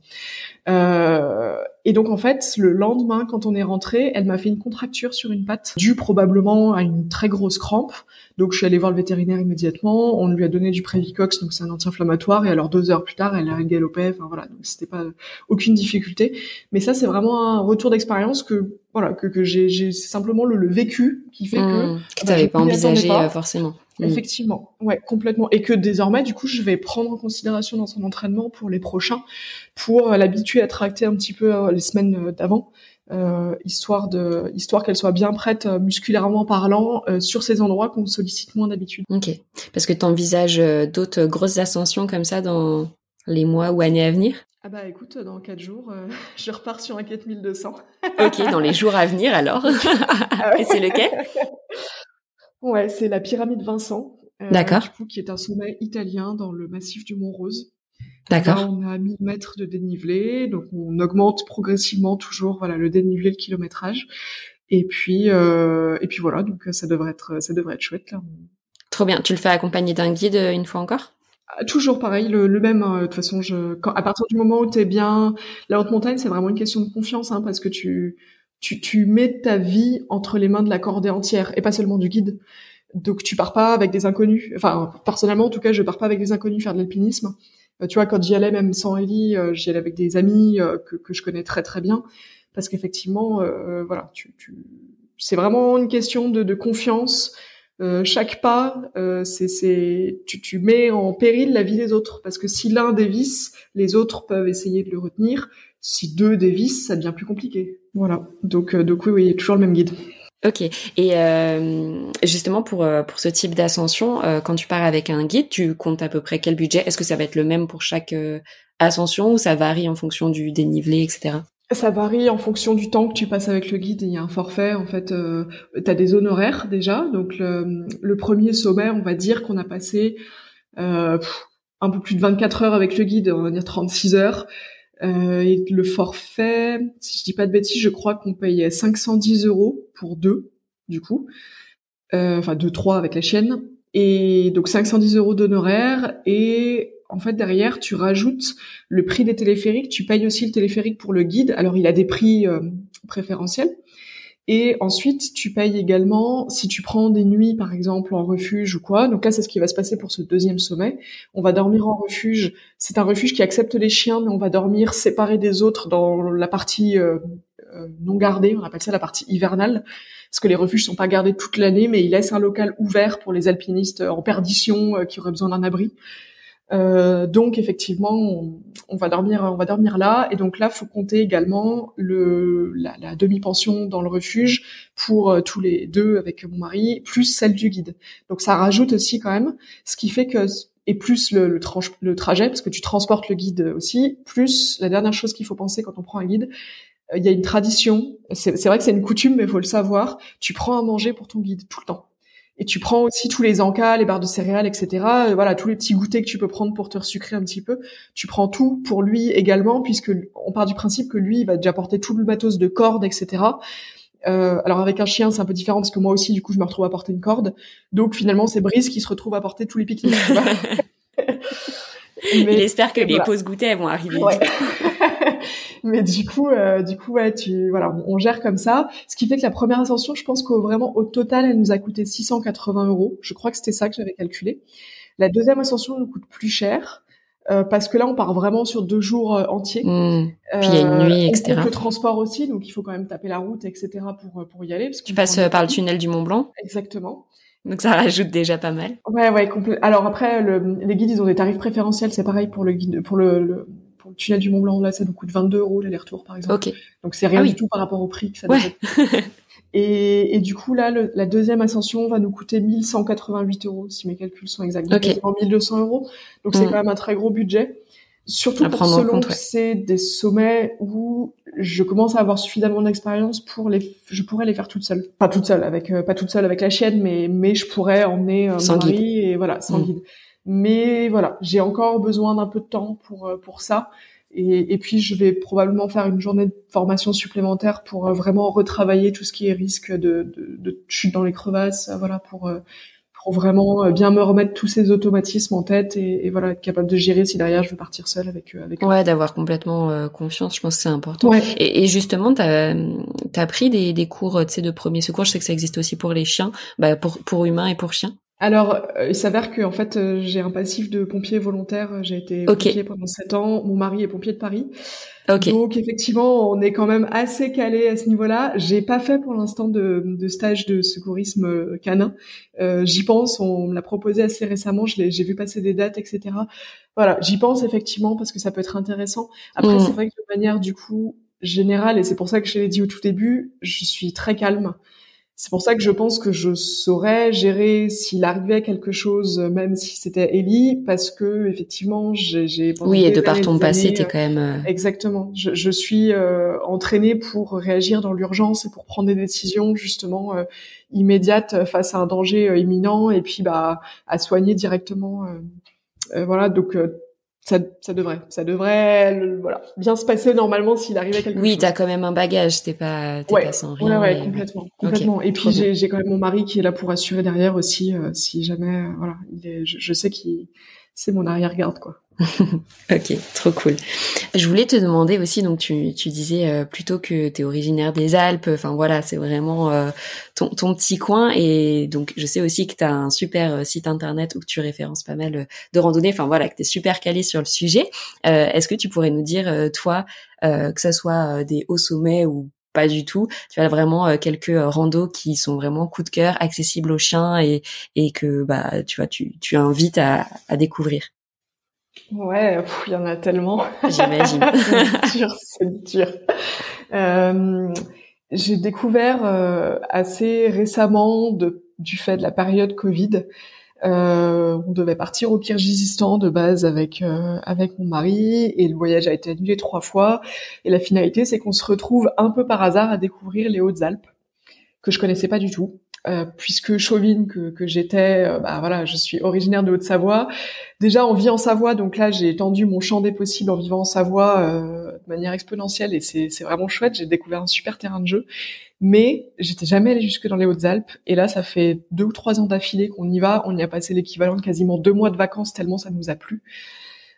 Euh, et donc en fait, le lendemain, quand on est rentré, elle m'a fait une contracture sur une patte, due probablement à une très grosse crampe. Donc je suis allée voir le vétérinaire immédiatement. On lui a donné du Prévicox, donc c'est un anti-inflammatoire. Et alors deux heures plus tard, elle a galopé. Enfin voilà, donc c'était pas aucune difficulté. Mais ça, c'est vraiment un retour d'expérience que voilà que, que j'ai, simplement le, vécu qui fait que mmh, que t'avais pas envisagé euh, forcément. Mm. Effectivement, ouais, complètement. Et que désormais, du coup, je vais prendre en considération dans son entraînement pour les prochains, pour euh, l'habituer à tracter un petit peu euh, les semaines euh, d'avant, euh, histoire de, histoire qu'elle soit bien prête musculairement parlant sur ces endroits qu'on sollicite moins d'habitude. Ok, parce que tu envisages d'autres grosses ascensions comme ça dans les mois ou années à venir? Ah bah écoute, dans quatre jours, je repars sur un 4200. ok, dans les jours à venir alors. Ah Et c'est lequel? Ouais, c'est la pyramide Vincent. Euh, D'accord. qui est un sommet italien dans le massif du Mont Rose. D'accord. on a 1000 mètres de dénivelé, donc on augmente progressivement toujours voilà le dénivelé, le kilométrage. Et puis euh, et puis voilà, donc ça devrait être ça devrait être chouette là. Trop bien. Tu le fais accompagner d'un guide euh, une fois encore? Ah, Toujours pareil, le, même. Hein. De toute façon, je, quand, à partir du moment où tu es bien, la haute montagne, c'est vraiment une question de confiance, hein, parce que tu tu, tu mets ta vie entre les mains de la cordée entière et pas seulement du guide. Donc tu pars pas avec des inconnus. Enfin, personnellement, en tout cas, je pars pas avec des inconnus faire de l'alpinisme. tu vois, quand j'y allais même sans Ellie, j'y allais avec des amis que, que je connais très très bien, parce qu'effectivement, voilà, tu, tu... c'est vraiment une question de, de confiance. chaque pas, c'est, c'est, tu, tu mets en péril la vie des autres, parce que si l'un dévisse, les autres peuvent essayer de le retenir. Si deux dévissent, ça devient plus compliqué. Voilà. Donc, donc oui, oui, toujours le même guide. Ok. Et euh, justement pour euh, pour ce type d'ascension, euh, quand tu pars avec un guide, tu comptes à peu près quel budget? Est-ce que ça va être le même pour chaque ascension ou ça varie en fonction du dénivelé, etc. Ça varie en fonction du temps que tu passes avec le guide. Il y a un forfait, en fait, euh, tu as des honoraires déjà. Donc le, le, premier sommet, on va dire qu'on a passé un peu plus de 24 heures avec le guide, on va dire 36 heures. Euh, et le forfait, si je dis pas de bêtises, je crois qu'on payait 510 euros pour deux, du coup. Euh, enfin, deux, trois avec la chienne. Et donc 510 euros d'honoraires. Et en fait, derrière, tu rajoutes le prix des téléphériques. Tu payes aussi le téléphérique pour le guide. Alors, il a des prix euh, préférentiels. Et ensuite, tu payes également si tu prends des nuits, par exemple, en refuge ou quoi. Donc là, c'est ce qui va se passer pour ce deuxième sommet. On va dormir en refuge. C'est un refuge qui accepte les chiens, mais on va dormir séparés des autres dans la partie euh, euh, non gardée. On appelle ça la partie hivernale. Parce que les refuges sont pas gardés toute l'année, mais ils laissent un local ouvert pour les alpinistes en perdition euh, qui auraient besoin d'un abri. Euh, donc effectivement, on, va dormir, on va dormir là. Et donc là, faut compter également le, la, la demi-pension dans le refuge pour euh, tous les deux avec mon mari, plus celle du guide. Donc ça rajoute aussi quand même, ce qui fait que et plus le, le, le trajet, parce que tu transportes le guide aussi, plus la dernière chose qu'il faut penser quand on prend un guide, euh, il y a une tradition. C'est vrai que c'est une coutume, mais faut le savoir. Tu prends à manger pour ton guide tout le temps. Et tu prends aussi tous les encas, les barres de céréales, etc. voilà, tous les petits goûters que tu peux prendre pour te resucrer un petit peu. Tu prends tout pour lui également, puisque on part du principe que lui, il va déjà porter tout le matos de corde, etc. Euh, alors avec un chien, c'est un peu différent parce que moi aussi, du coup, je me retrouve à porter une corde. Donc finalement, c'est Brice qui se retrouve à porter tous les pique-niques. il espère que les pauses goûters vont arriver. Mais du coup, euh, du coup, ouais, tu, voilà, on, gère comme ça. Ce qui fait que la première ascension, je pense qu'au vraiment au total, elle nous a coûté 680 euros. Je crois que c'était ça que j'avais calculé. La deuxième ascension nous coûte plus cher. Euh, parce que là, on part vraiment sur deux jours euh, entiers. Mmh. Puis il y a une nuit, etc. le transport aussi, donc il faut quand même taper la route, etc. pour pour y aller. Parce tu passes par le tunnel du Mont Blanc. Exactement. Donc ça rajoute déjà pas mal. Ouais, ouais, Alors après, le, les guides, ils ont des tarifs préférentiels. C'est pareil pour le guide, pour le, pour le tunnel du Mont Blanc, là, ça nous coûte 22 euros l'aller-retour, par exemple. Donc c'est rien ah du tout par rapport au prix que ça ouais. et, et, du coup, là, le, la deuxième ascension va nous coûter 1188 euros, si mes calculs sont exacts. Okay. 1200 euros. Donc c'est mm. quand même un très gros budget. Surtout pour selon que c'est des sommets où je commence à avoir suffisamment d'expérience pour les, je pourrais les faire toute seule. Pas toute seule avec, euh, pas toute seule avec la chienne, mais mais je pourrais emmener euh, mon mari et voilà sans mm. guide. Mais voilà, j'ai encore besoin d'un peu de temps pour euh, pour ça. Et, et, puis je vais probablement faire une journée de formation supplémentaire pour euh, vraiment retravailler tout ce qui est risque de, de, de chute dans les crevasses, euh, voilà, pour pour vraiment bien me remettre tous ces automatismes en tête et, et, voilà être capable de gérer si derrière je veux partir seule avec avec ouais d'avoir complètement confiance je pense que c'est important ouais. et, et, justement t'as as pris des, des cours tu sais de premier secours je sais que ça existe aussi pour les chiens bah pour pour humains et pour chiens alors, euh, il s'avère que en fait, euh, j'ai un passif de pompier volontaire. J'ai été pompier pendant sept ans. Mon mari est pompier de Paris. Donc, effectivement, on est quand même assez calé à ce niveau-là. J'ai pas fait pour l'instant de, de, stage de secourisme euh, canin. j'y pense. On me l'a proposé assez récemment. J'ai vu passer des dates, etc. Voilà, j'y pense effectivement parce que ça peut être intéressant. Après, mm. c'est vrai que de manière du coup générale, et c'est pour ça que je l'ai dit au tout début, je suis très calme. C'est pour ça que je pense que je saurais gérer s'il arrivait quelque chose, même si c'était Ellie, parce que effectivement, j'ai. Oui, et de par ton passé, t'es quand même. Euh, Exactement. Je, je suis euh, entraînée pour réagir dans l'urgence et pour prendre des décisions justement euh, immédiates face à un danger euh, imminent, et puis bah à soigner directement. voilà, donc ça, ça devrait, ça devrait, voilà, bien se passer normalement s'il arrivait quelque oui, chose. Oui, t'as quand même un bagage, t'es pas, t'es ouais, pas sans rien. Ouais, ouais, complètement, complètement. et puis j'ai, j'ai quand même mon mari qui est là pour assurer derrière aussi, euh, si jamais, euh, voilà, il est, je, je sais qu'il, c'est mon arrière-garde, quoi. ok, trop cool. Je voulais te demander aussi, donc tu, tu disais euh, plutôt que tu es originaire des Alpes, enfin voilà, c'est vraiment euh, ton, ton, petit coin. Et donc je sais aussi que tu as un super euh, site internet où tu références pas mal de randonnées, enfin voilà, que tu es super calé sur le sujet. Est-ce que tu pourrais nous dire, toi, que ça soit des hauts sommets ou pas du tout. Tu as vraiment quelques randos qui sont vraiment coup de cœur, accessibles aux chiens et, et que bah tu vois tu, tu invites à, à découvrir? Ouais, il y en a tellement. J'imagine. c'est dur, c'est dur. Euh, j'ai découvert euh, assez récemment, de, du fait de la période Covid, euh, on devait partir au Kyrgyzstan de base avec avec mon mari et le voyage a été annulé trois fois. Et la finalité, c'est qu'on se retrouve un peu par hasard à découvrir les Hautes-Alpes que je connaissais pas du tout. Euh, puisque chauvine que, que j'étais, euh, bah voilà, je suis originaire de Haute-Savoie. Déjà, on vit en Savoie, donc là, j'ai étendu mon champ des possibles en vivant en Savoie euh, de manière exponentielle, et c'est, vraiment chouette. J'ai découvert un super terrain de jeu, mais j'étais jamais allée jusque dans les Hautes-Alpes. Et là, ça fait deux ou trois ans d'affilée qu'on y va. On y a passé l'équivalent de quasiment deux mois de vacances tellement ça nous a plu.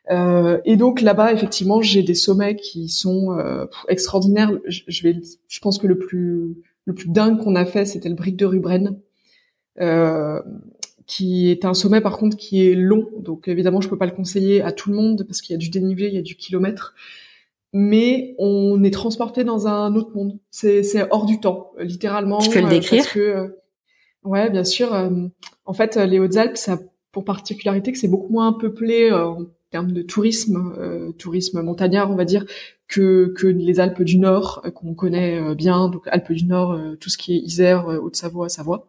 Euh, et donc là-bas, effectivement, j'ai des sommets qui sont euh, extraordinaires. Je, vais, je pense que le plus le plus dingue qu'on a fait, c'était le brick de Rubren, euh, qui est un sommet par contre qui est long. Donc évidemment, je peux pas le conseiller à tout le monde parce qu'il y a du dénivelé, il y a du kilomètre. Mais on est transporté dans un autre monde. C'est, hors du temps, littéralement. Tu peux le euh, décrire? parce que, euh, Ouais, bien sûr. en fait, les Hautes-Alpes, ça a pour particularité que c'est beaucoup moins peuplé en termes de tourisme, tourisme montagnard, on va dire, que, que les Alpes du Nord euh, qu'on connaît euh, bien, donc Alpes du Nord, euh, tout ce qui est Isère, Haute-Savoie, Savoie.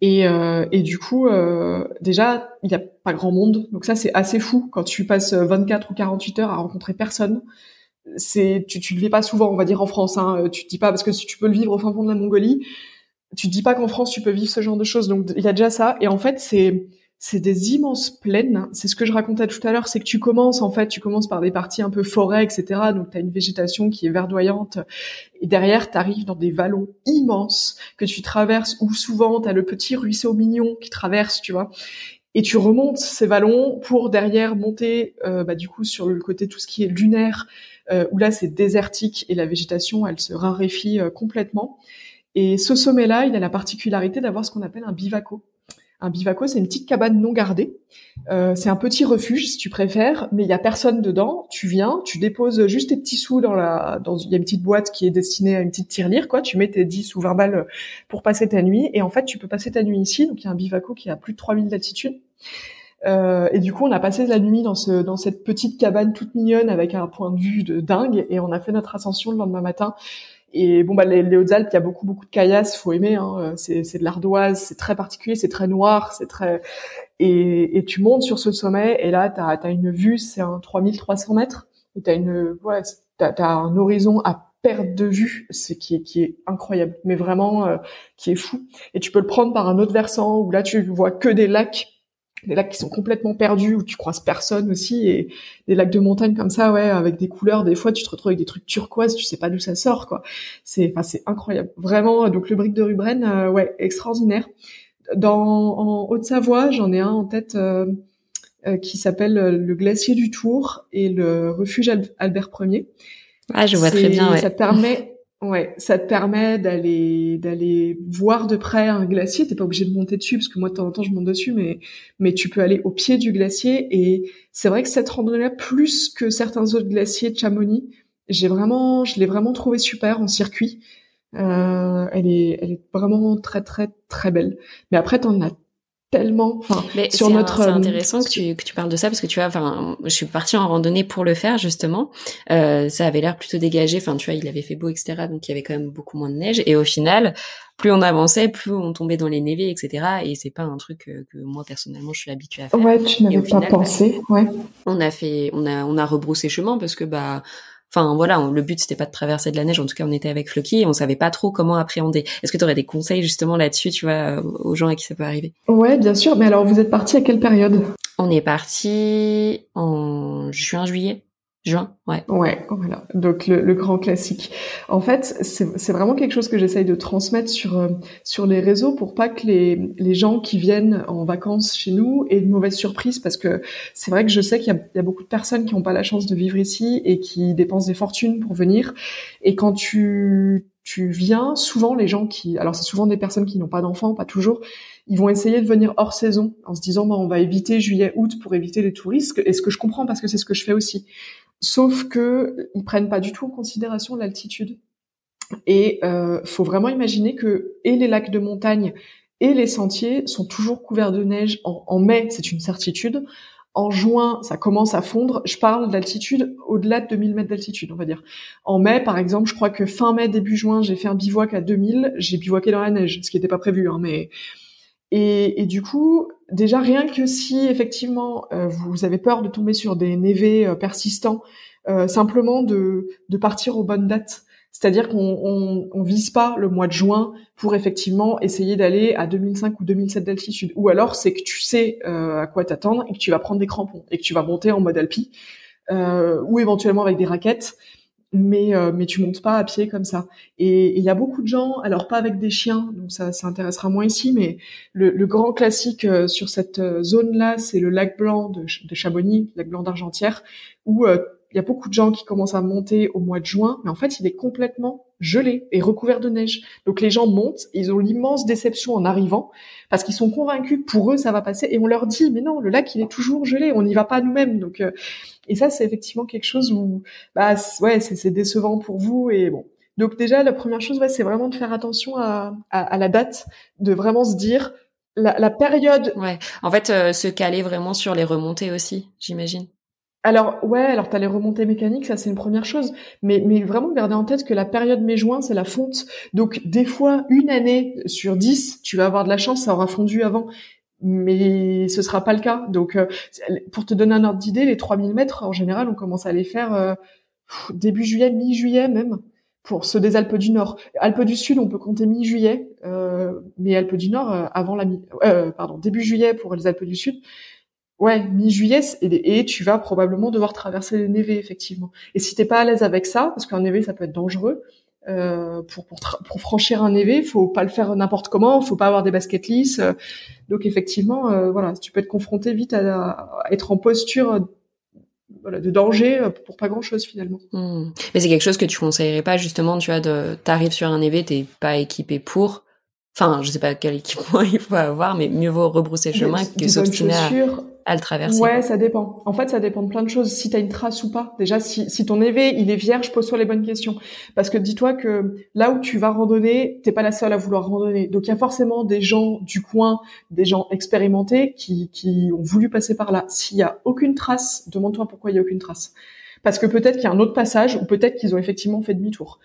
Et, et du coup, déjà, il n'y a pas grand monde, donc ça c'est assez fou quand tu passes 24 ou 48 heures à rencontrer personne. C'est, tu, tu le vis pas souvent, on va dire en France. Hein. Tu te dis pas parce que si tu peux le vivre au fin fond de la Mongolie, tu te dis pas qu'en France tu peux vivre ce genre de choses. Donc il y a déjà ça. Et en fait, c'est c'est des immenses plaines. C'est ce que je racontais tout à l'heure, c'est que tu commences en fait, tu commences par des parties un peu forêt, etc. Donc tu as une végétation qui est verdoyante, et derrière tu arrives dans des vallons immenses que tu traverses, où souvent tu as le petit ruisseau mignon qui traverse, tu vois. Et tu remontes ces vallons pour derrière monter, euh, bah, du coup sur le côté tout ce qui est lunaire, euh, où là c'est désertique et la végétation elle se raréfie euh, complètement. Et ce sommet-là, il a la particularité d'avoir ce qu'on appelle un bivaco. Un bivaco, c'est une petite cabane non gardée. Euh, c'est un petit refuge, si tu préfères, mais il y a personne dedans. Tu viens, tu déposes juste tes petits sous dans la, dans y a une petite boîte qui est destinée à une petite tirelire, quoi. Tu mets tes 10 ou 20 balles pour passer ta nuit, et en fait, tu peux passer ta nuit ici. Donc, il y a un bivaco qui a plus de 3000 d'altitude. Euh, et du coup, on a passé la nuit dans, ce, dans cette petite cabane toute mignonne avec un point de vue de dingue, et on a fait notre ascension le lendemain matin. Et bon, bah, les, les Hautes-Alpes, il y a beaucoup, beaucoup de caillasses, faut aimer. Hein. C'est, c'est de l'ardoise, c'est très particulier, c'est très noir, c'est très. Et, et, tu montes sur ce sommet, et là, t'as as une vue, c'est un 3300 mètres, et t'as une, voilà, t'as, as un horizon à perte de vue, c'est qui est, qui est incroyable, mais vraiment euh, qui est fou. Et tu peux le prendre par un autre versant où là, tu vois que des lacs des lacs qui sont complètement perdus où tu croises personne aussi et des lacs de montagne comme ça ouais avec des couleurs des fois tu te retrouves avec des trucs turquoises tu sais pas d'où ça sort quoi. C'est enfin c'est incroyable. Vraiment donc le brick de Rubren euh, ouais extraordinaire. Dans en Haute-Savoie j'en ai un en tête euh, euh, qui s'appelle le glacier du Tour et le refuge Albert Ier. Ah je vois très bien ouais. ça permet Ouais, ça te permet d'aller d'aller voir de près un glacier. T'es pas obligé de monter dessus parce que moi de temps en temps je monte dessus, mais mais tu peux aller au pied du glacier et c'est vrai que cette randonnée-là, plus que certains autres glaciers de Chamonix, j'ai vraiment, je l'ai vraiment trouvé super en circuit. Euh, elle est elle est vraiment très très très belle. Mais après t'en as tellement. Enfin, sur notre. C'est euh, intéressant que tu que tu parles de ça parce que tu vois, enfin, je suis partie en randonnée pour le faire justement. Euh, ça avait l'air plutôt dégagé. Enfin, tu vois, il avait fait beau, etc. Donc il y avait quand même beaucoup moins de neige. Et au final, plus on avançait, plus on tombait dans les névés, etc. Et c'est pas un truc que, que, moi personnellement je suis habituée à faire. Ouais, tu n'avais pas pensé. Ouais. On a fait, on a on a rebroussé chemin parce que bah Enfin voilà, le but c'était pas de traverser de la neige. En tout cas, on était avec Floki et on savait pas trop comment appréhender. Est-ce que tu aurais des conseils justement là-dessus, tu vois, aux gens à qui ça peut arriver? Ouais, bien sûr. Mais alors, vous êtes parti à quelle période? On est parti en juin, juillet. Juin, ouais. Ouais, voilà. Donc le, le grand classique. En fait, c'est vraiment quelque chose que j'essaye de transmettre sur euh, sur les réseaux pour pas que les les gens qui viennent en vacances chez nous aient de mauvaises surprises parce que c'est vrai que je sais qu'il y, y a, beaucoup de personnes qui n'ont pas la chance de vivre ici et qui dépensent des fortunes pour venir. Et quand tu tu viens, souvent les gens qui, alors c'est souvent des personnes qui n'ont pas d'enfants, pas toujours, ils vont essayer de venir hors saison en se disant bah on va éviter juillet août pour éviter les touristes et ce que je comprends parce que c'est ce que je fais aussi Sauf que ils prennent pas du tout en considération l'altitude. Et euh, faut vraiment imaginer que et les lacs de montagne et les sentiers sont toujours couverts de neige. En, mai, c'est une certitude. En juin, ça commence à fondre. Je parle d'altitude au-delà de 2000 mètres d'altitude, on va dire. En mai, par exemple, je crois que fin mai, début juin, j'ai fait un bivouac à 2000. J'ai bivouaqué dans la neige, ce qui n'était pas prévu, hein, mais et, et, du coup, déjà rien que si effectivement euh, vous avez peur de tomber sur des névés euh, persistants, euh, simplement de, partir aux bonnes dates. C'est-à-dire qu'on on, vise pas le mois de juin pour effectivement essayer d'aller à 2005 ou 2007 d'altitude. Ou alors c'est que tu sais à quoi t'attendre et que tu vas prendre des crampons et que tu vas monter en mode alpi ou éventuellement avec des raquettes mais euh, mais tu montes pas à pied comme ça. Et il y a beaucoup de gens, alors pas avec des chiens, donc ça, ça intéressera moins ici, mais le, le grand classique euh, sur cette euh, zone-là, c'est le lac blanc de, de Chamonix, lac blanc d'Argentière, où il y a beaucoup de gens qui commencent à monter au mois de juin, mais en fait, il est complètement gelé et recouvert de neige. Donc les gens montent, ils ont l'immense déception en arrivant parce qu'ils sont convaincus pour eux ça va passer et on leur dit mais non, le lac il est toujours gelé, on n'y va pas nous-mêmes. Donc et ça, c'est effectivement quelque chose où, bah, ouais, c'est décevant pour vous et bon. Donc déjà, la première chose, ouais, c'est vraiment de faire attention à, à, à, la date, de vraiment se dire la, la période. Ouais. En fait, euh, se caler vraiment sur les remontées aussi, j'imagine. Alors ouais, alors t'as les remontées mécaniques, ça c'est une première chose, mais mais vraiment garder en tête que la période mai-juin c'est la fonte. Donc des fois une année sur dix, tu vas avoir de la chance, ça aura fondu avant mais ce sera pas le cas. Donc, euh, pour te donner un ordre d'idée, les 3000 mètres, en général, on commence à les faire euh, début juillet, mi-juillet même, pour ceux des Alpes du Nord. Alpes du Sud, on peut compter mi-juillet, euh, mais Alpes du Nord, avant la mi pardon, début juillet pour les Alpes du Sud. Ouais, mi-juillet, et, et, tu vas probablement devoir traverser les névés, effectivement. Et si t'es pas à l'aise avec ça, parce qu'un névé, ça peut être dangereux, euh, pour, pour, pour, franchir un évé, faut pas le faire n'importe comment, faut pas avoir des baskets lisses. Donc effectivement, euh, voilà, tu peux être confronté vite à, être en posture voilà, de danger pour pas grand chose finalement. Hmm. Mais c'est quelque chose que tu conseillerais pas justement, tu vois, de t'arrives sur un évé, t'es pas équipé pour. Enfin, je sais pas quel équipement il faut avoir, mais mieux vaut rebrousser chemin que s'obstiner à à le traverser Ouais, ça dépend. En fait, ça dépend de plein de choses. Si tu as une trace ou pas. Déjà, si, si ton évé, il est vierge, pose-toi les bonnes questions. Parce que dis-toi que là où tu vas randonner, t'es pas la seule à vouloir randonner. Donc, il y a forcément des gens du coin, des gens expérimentés qui, qui ont voulu passer par là. S'il y a aucune trace, demande-toi pourquoi il y a aucune trace. Parce que peut-être qu'il y a un autre passage ou peut-être qu'ils ont effectivement fait demi-tour.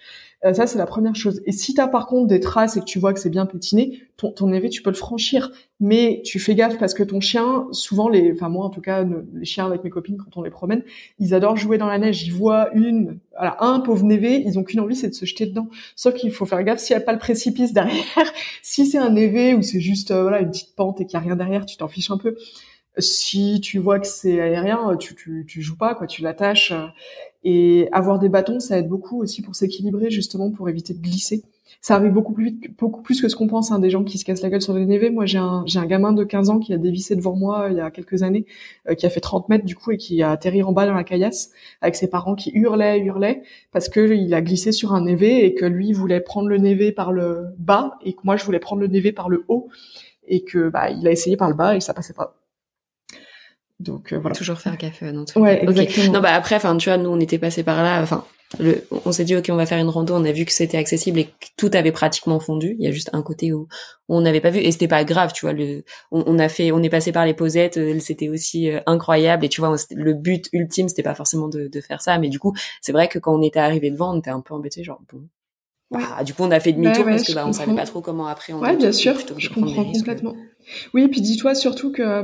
Euh, ça, c'est la première chose. Et si tu as par contre des traces et que tu vois que c'est bien pétiné, ton, ton tu peux le franchir. Mais tu fais gaffe parce que ton chien, souvent, les, enfin moi en tout cas, les chiens avec mes copines, quand on les promène, ils adorent jouer dans la neige. Ils voient une, voilà, un pauvre névé, ils ont qu'une envie, c'est de se jeter dedans. Sauf qu'il faut faire gaffe s'il n'y a pas le précipice derrière. si c'est un névé ou c'est juste euh, voilà une petite pente et qu'il n'y a rien derrière, tu t'en fiches un peu si tu vois que c'est aérien, tu, tu, tu joues pas, quoi, tu l'attaches. Et avoir des bâtons, ça aide beaucoup aussi pour s'équilibrer, justement, pour éviter de glisser. Ça arrive beaucoup plus vite, beaucoup plus que ce qu'on pense, hein, des gens qui se cassent la gueule sur les névés. Moi, j'ai un, j'ai un gamin de 15 ans qui a dévissé devant moi il y a quelques années, euh, qui a fait 30 mètres du coup et qui a atterri en bas dans la caillasse avec ses parents qui hurlaient, hurlaient parce que il a glissé sur un névé et que lui voulait prendre le névé par le bas et que moi je voulais prendre le névé par le haut et que bah il a essayé par le bas et ça passait pas. Donc euh, voilà. Toujours faire gaffe euh, dans tout. Ouais, exactement. Non bah après, enfin tu vois, nous on était passé par là. Enfin, le, on s'est dit ok, on va faire une rando. On a vu que c'était accessible et que tout avait pratiquement fondu. Il y a juste un côté où on n'avait pas vu et c'était pas grave, tu vois. Le, on, a fait, on est passé par les posettes. Euh, c'était aussi incroyable et tu vois, le but ultime c'était pas forcément de, de, faire ça, mais du coup, c'est vrai que quand on était arrivé devant, on était un peu embêté, genre bon. Bah, du coup, on a fait demi-tour parce que bah, on savait pas trop comment après on. Ouais, bien sûr, je comprends complètement. Oui, puis dis-toi surtout que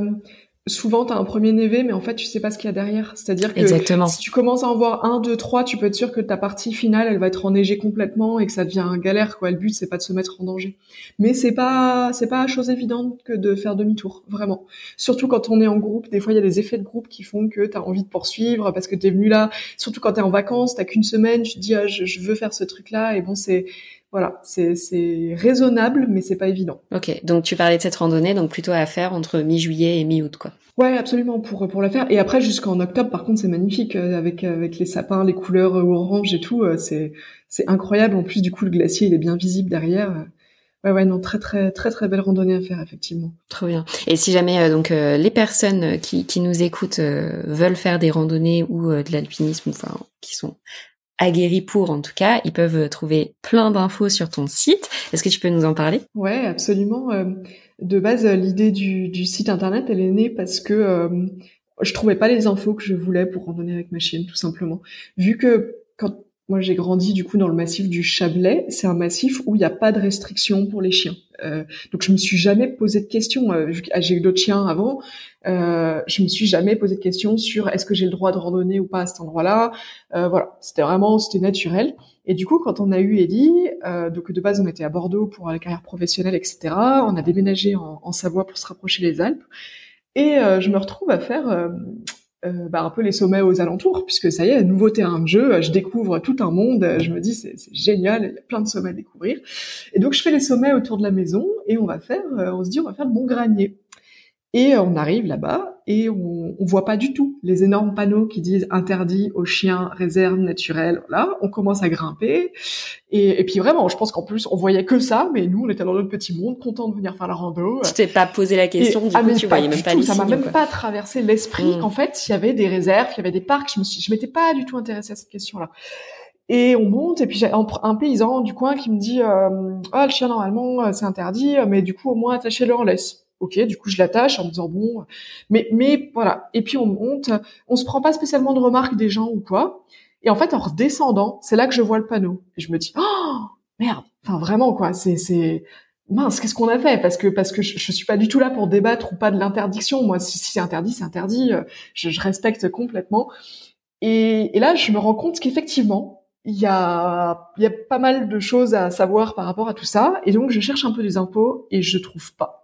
souvent tu as un premier névé, mais en fait tu sais pas ce qu'il y a derrière. C'est-à-dire que si tu commences à en voir un, deux, trois, tu peux être sûr que ta partie finale elle va être enneigée complètement et que ça devient un galère. Quoi. Le but c'est pas de se mettre en danger. Mais c'est pas c'est pas chose évidente que de faire demi-tour, vraiment. Surtout quand on est en groupe, des fois il y a des effets de groupe qui font que tu as envie de poursuivre parce que tu es venu là. Surtout quand tu es en vacances, t'as qu'une semaine, tu te dis ah, je, je veux faire ce truc là et bon c'est voilà, c'est raisonnable, mais c'est pas évident. Ok, donc tu parlais de cette randonnée, donc plutôt à faire entre mi-juillet et mi-août, quoi. Ouais, absolument pour pour la faire. Et après jusqu'en octobre, par contre, c'est magnifique euh, avec avec les sapins, les couleurs euh, orange et tout. Euh, c'est c'est incroyable. En plus, du coup, le glacier il est bien visible derrière. Ouais, ouais, non, très, très, très, très belle randonnée à faire, effectivement. Trop bien. Et si jamais, donc, les personnes qui, qui nous écoutent veulent faire des randonnées ou de l'alpinisme, enfin, qui sont aguerris pour en tout cas, ils peuvent trouver plein d'infos sur ton site. Est-ce que tu peux nous en parler? Ouais, absolument. Euh, de base, l'idée du, site internet, elle est née parce que euh, je trouvais pas les infos que je voulais pour randonner avec ma chienne, tout simplement. Vu que quand moi j'ai grandi du coup dans le massif du Chablais, c'est un massif où il n'y a pas de restrictions pour les chiens. Euh, donc je me suis jamais posé de questions. Euh, j'ai eu d'autres chiens avant. Euh, je me suis jamais posé de questions sur est-ce que j'ai le droit de randonner ou pas à cet endroit-là. Euh, voilà, c'était vraiment c'était naturel. Et du coup, quand on a eu Ellie, euh, donc de base on était à Bordeaux pour la carrière professionnelle, etc. On a déménagé en, en Savoie pour se rapprocher des Alpes. Et euh, je me retrouve à faire euh, bah, un peu les sommets aux alentours, puisque ça y est, nouveau terrain de jeu, je découvre tout un monde, je me dis c'est génial, il y a plein de sommets à découvrir. Et donc je fais les sommets autour de la maison et on va faire, euh, on se dit on va faire le Mont Granier. Et on arrive là-bas et on, on voit pas du tout les énormes panneaux qui disent interdit aux chiens, réserve naturelle. Là, on commence à grimper. Et, et puis vraiment, je pense qu'en plus, on voyait que ça, mais nous, on était dans notre petit monde, contents de venir faire la rando. Tu t'es pas posé la question, du ah, coup, tu voyais même pas tout, Ça m'a même pas traversé l'esprit mm. qu'en fait, il y avait des réserves, il y avait des parcs. Je me suis, je m'étais pas du tout intéressée à cette question-là. Et on monte, et puis j'ai un, paysan du coin qui me dit euh, Ah, le chien, normalement, euh, c'est interdit, mais du coup, au moins, attachez-le en laisse. Ok, du coup je l'attache en me disant bon, mais mais voilà. Et puis on monte, on se prend pas spécialement de remarques des gens ou quoi. Et en fait en redescendant, c'est là que je vois le panneau et je me dis oh merde, enfin vraiment quoi, c'est c'est mince, qu'est-ce qu'on a fait? Parce que parce que je, suis pas du tout là pour débattre ou pas de l'interdiction. Moi, si, c'est interdit, c'est interdit. Je, je, respecte complètement. Et, et là, je me rends compte qu'effectivement, il y a il y a pas mal de choses à savoir par rapport à tout ça. Et donc, je cherche un peu des infos et je trouve pas.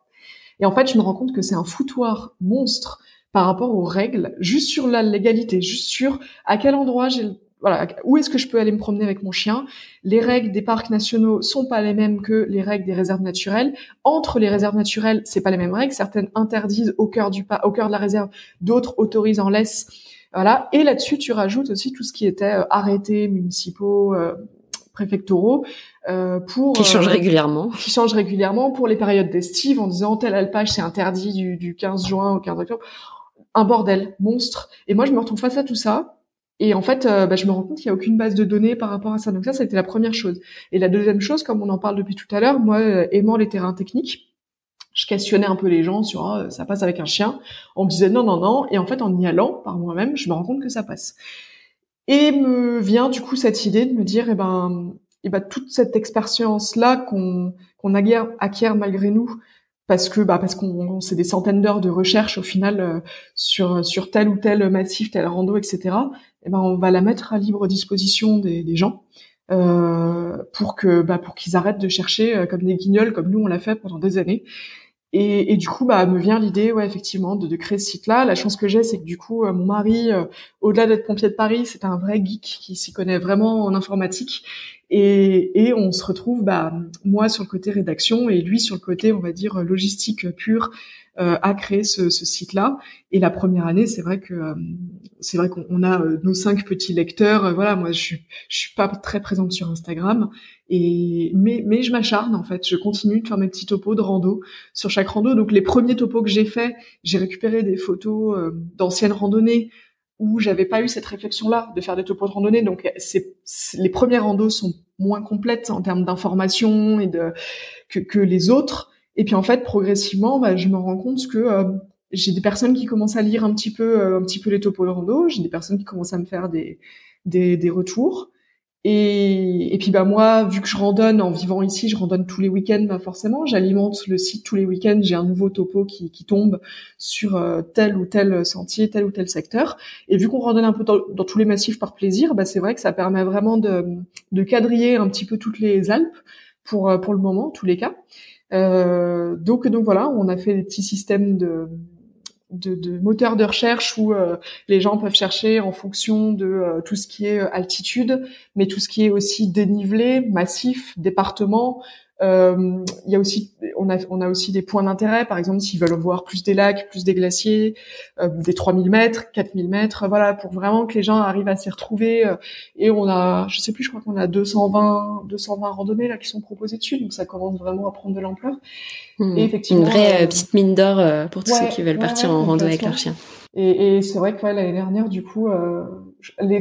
Et en fait, je me rends compte que c'est un foutoir monstre par rapport aux règles, juste sur la légalité, juste sur à quel endroit j'ai voilà, où est-ce que je peux aller me promener avec mon chien Les règles des parcs nationaux sont pas les mêmes que les règles des réserves naturelles. Entre les réserves naturelles, c'est pas les mêmes règles. Certaines interdisent au cœur du pas, au cœur de la réserve, d'autres autorisent en laisse. Voilà. Et là-dessus, tu rajoutes aussi tout ce qui était euh, arrêtés municipaux, euh, préfectoraux, euh, pour qui changent euh, régulièrement, qui changent régulièrement pour les périodes d'estive en disant tel alpage c'est interdit du, du 15 juin au 15 octobre, un bordel monstre. Et moi je me retrouve face à tout ça. Et en fait, euh, bah, je me rends compte qu'il n'y a aucune base de données par rapport à ça. Donc ça, ça a été la première chose. Et la deuxième chose, comme on en parle depuis tout à l'heure, moi, aimant les terrains techniques, je questionnais un peu les gens sur ah, ça passe avec un chien. On me disait non, non, non. Et en fait, en y allant par moi-même, je me rends compte que ça passe. Et me vient du coup cette idée de me dire, eh ben, et bah, toute cette expérience là qu'on qu'on acquiert, malgré nous parce que bah parce qu'on c'est des centaines d'heures de recherche au final euh, sur sur tel ou tel massif, tel rando, etc. Et ben on va la mettre à libre disposition des, des gens euh, pour que bah pour qu'ils arrêtent de chercher euh, comme des guignols comme nous on l'a fait pendant des années et, et, du coup, bah, me vient l'idée, ouais, effectivement, de, de, créer ce site-là. La chance que j'ai, c'est que du coup, euh, mon mari, euh, au-delà d'être pompier de Paris, c'est un vrai geek qui s'y connaît vraiment en informatique. Et, et, on se retrouve, bah, moi sur le côté rédaction et lui sur le côté, on va dire, logistique pure, euh, à créer ce, ce site-là. Et la première année, c'est vrai que euh, c'est vrai qu'on a euh, nos cinq petits lecteurs. voilà, moi, je suis, je suis pas très présente sur Instagram, et mais mais je m'acharne en fait. Je continue de faire mes petits topos de rando sur chaque rando. Donc les premiers topos que j'ai faits, j'ai récupéré des photos d'anciennes randonnées où j'avais pas eu cette réflexion-là de faire des topos de randonnée. Donc c'est les premières randos sont moins complètes en termes d'information et de que, que les autres. Et puis en fait, progressivement, bah, je me rends compte que euh, j'ai des personnes qui commencent à lire un petit peu, euh, un petit peu les topos de rando. J'ai des personnes qui commencent à me faire des, des, des retours. Et, et puis bah moi, vu que je randonne en vivant ici, je randonne tous les week-ends bah forcément. J'alimente le site tous les week-ends. J'ai un nouveau topo qui, qui tombe sur euh, tel ou tel sentier, tel ou tel secteur. Et vu qu'on randonne un peu dans, tous les massifs par plaisir, bah c'est vrai que ça permet vraiment de, de quadriller un petit peu toutes les Alpes pour euh, pour le moment, tous les cas. Euh, donc donc voilà, on a fait des petits systèmes de de, de moteurs de recherche où euh, les gens peuvent chercher en fonction de euh, tout ce qui est euh, altitude, mais tout ce qui est aussi dénivelé, massif, département, euh, il y a aussi, on a, on a aussi des points d'intérêt. Par exemple, s'ils veulent voir plus des lacs, plus des glaciers, euh, des 3000 mètres, 4000 mètres, voilà, pour vraiment que les gens arrivent à s'y retrouver. Euh, et on a, je sais plus, je crois qu'on a 220, 220 randonnées là qui sont proposées dessus, donc ça commence vraiment à prendre de l'ampleur. Hmm. Et effectivement, une vraie petite mine d'or pour tous ceux qui veulent partir en rando avec leur chien. Et, et c'est vrai que l'année dernière, du coup,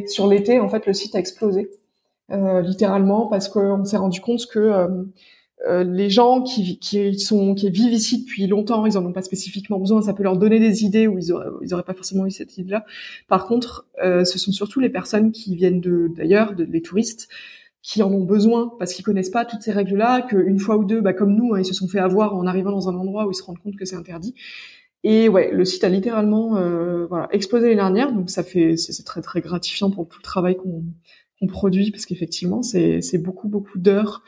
sur l'été, en fait, le site a explosé. littéralement parce qu'on s'est rendu compte que euh, les gens qui, qui sont qui vivent ici depuis longtemps, ils en ont pas spécifiquement besoin. Ça peut leur donner des idées où ils auraient, ils auraient pas forcément eu cette idée-là. Par contre, euh, ce sont surtout les personnes qui viennent de d'ailleurs, de, les touristes, qui en ont besoin parce qu'ils connaissent pas toutes ces règles-là. Qu'une fois ou deux, bah, comme nous, hein, ils se sont fait avoir en arrivant dans un endroit où ils se rendent compte que c'est interdit. Et ouais, le site a littéralement euh, voilà explosé l'année dernière, donc ça fait c'est très très gratifiant pour tout le travail qu'on produit parce qu'effectivement c'est c'est beaucoup beaucoup d'heures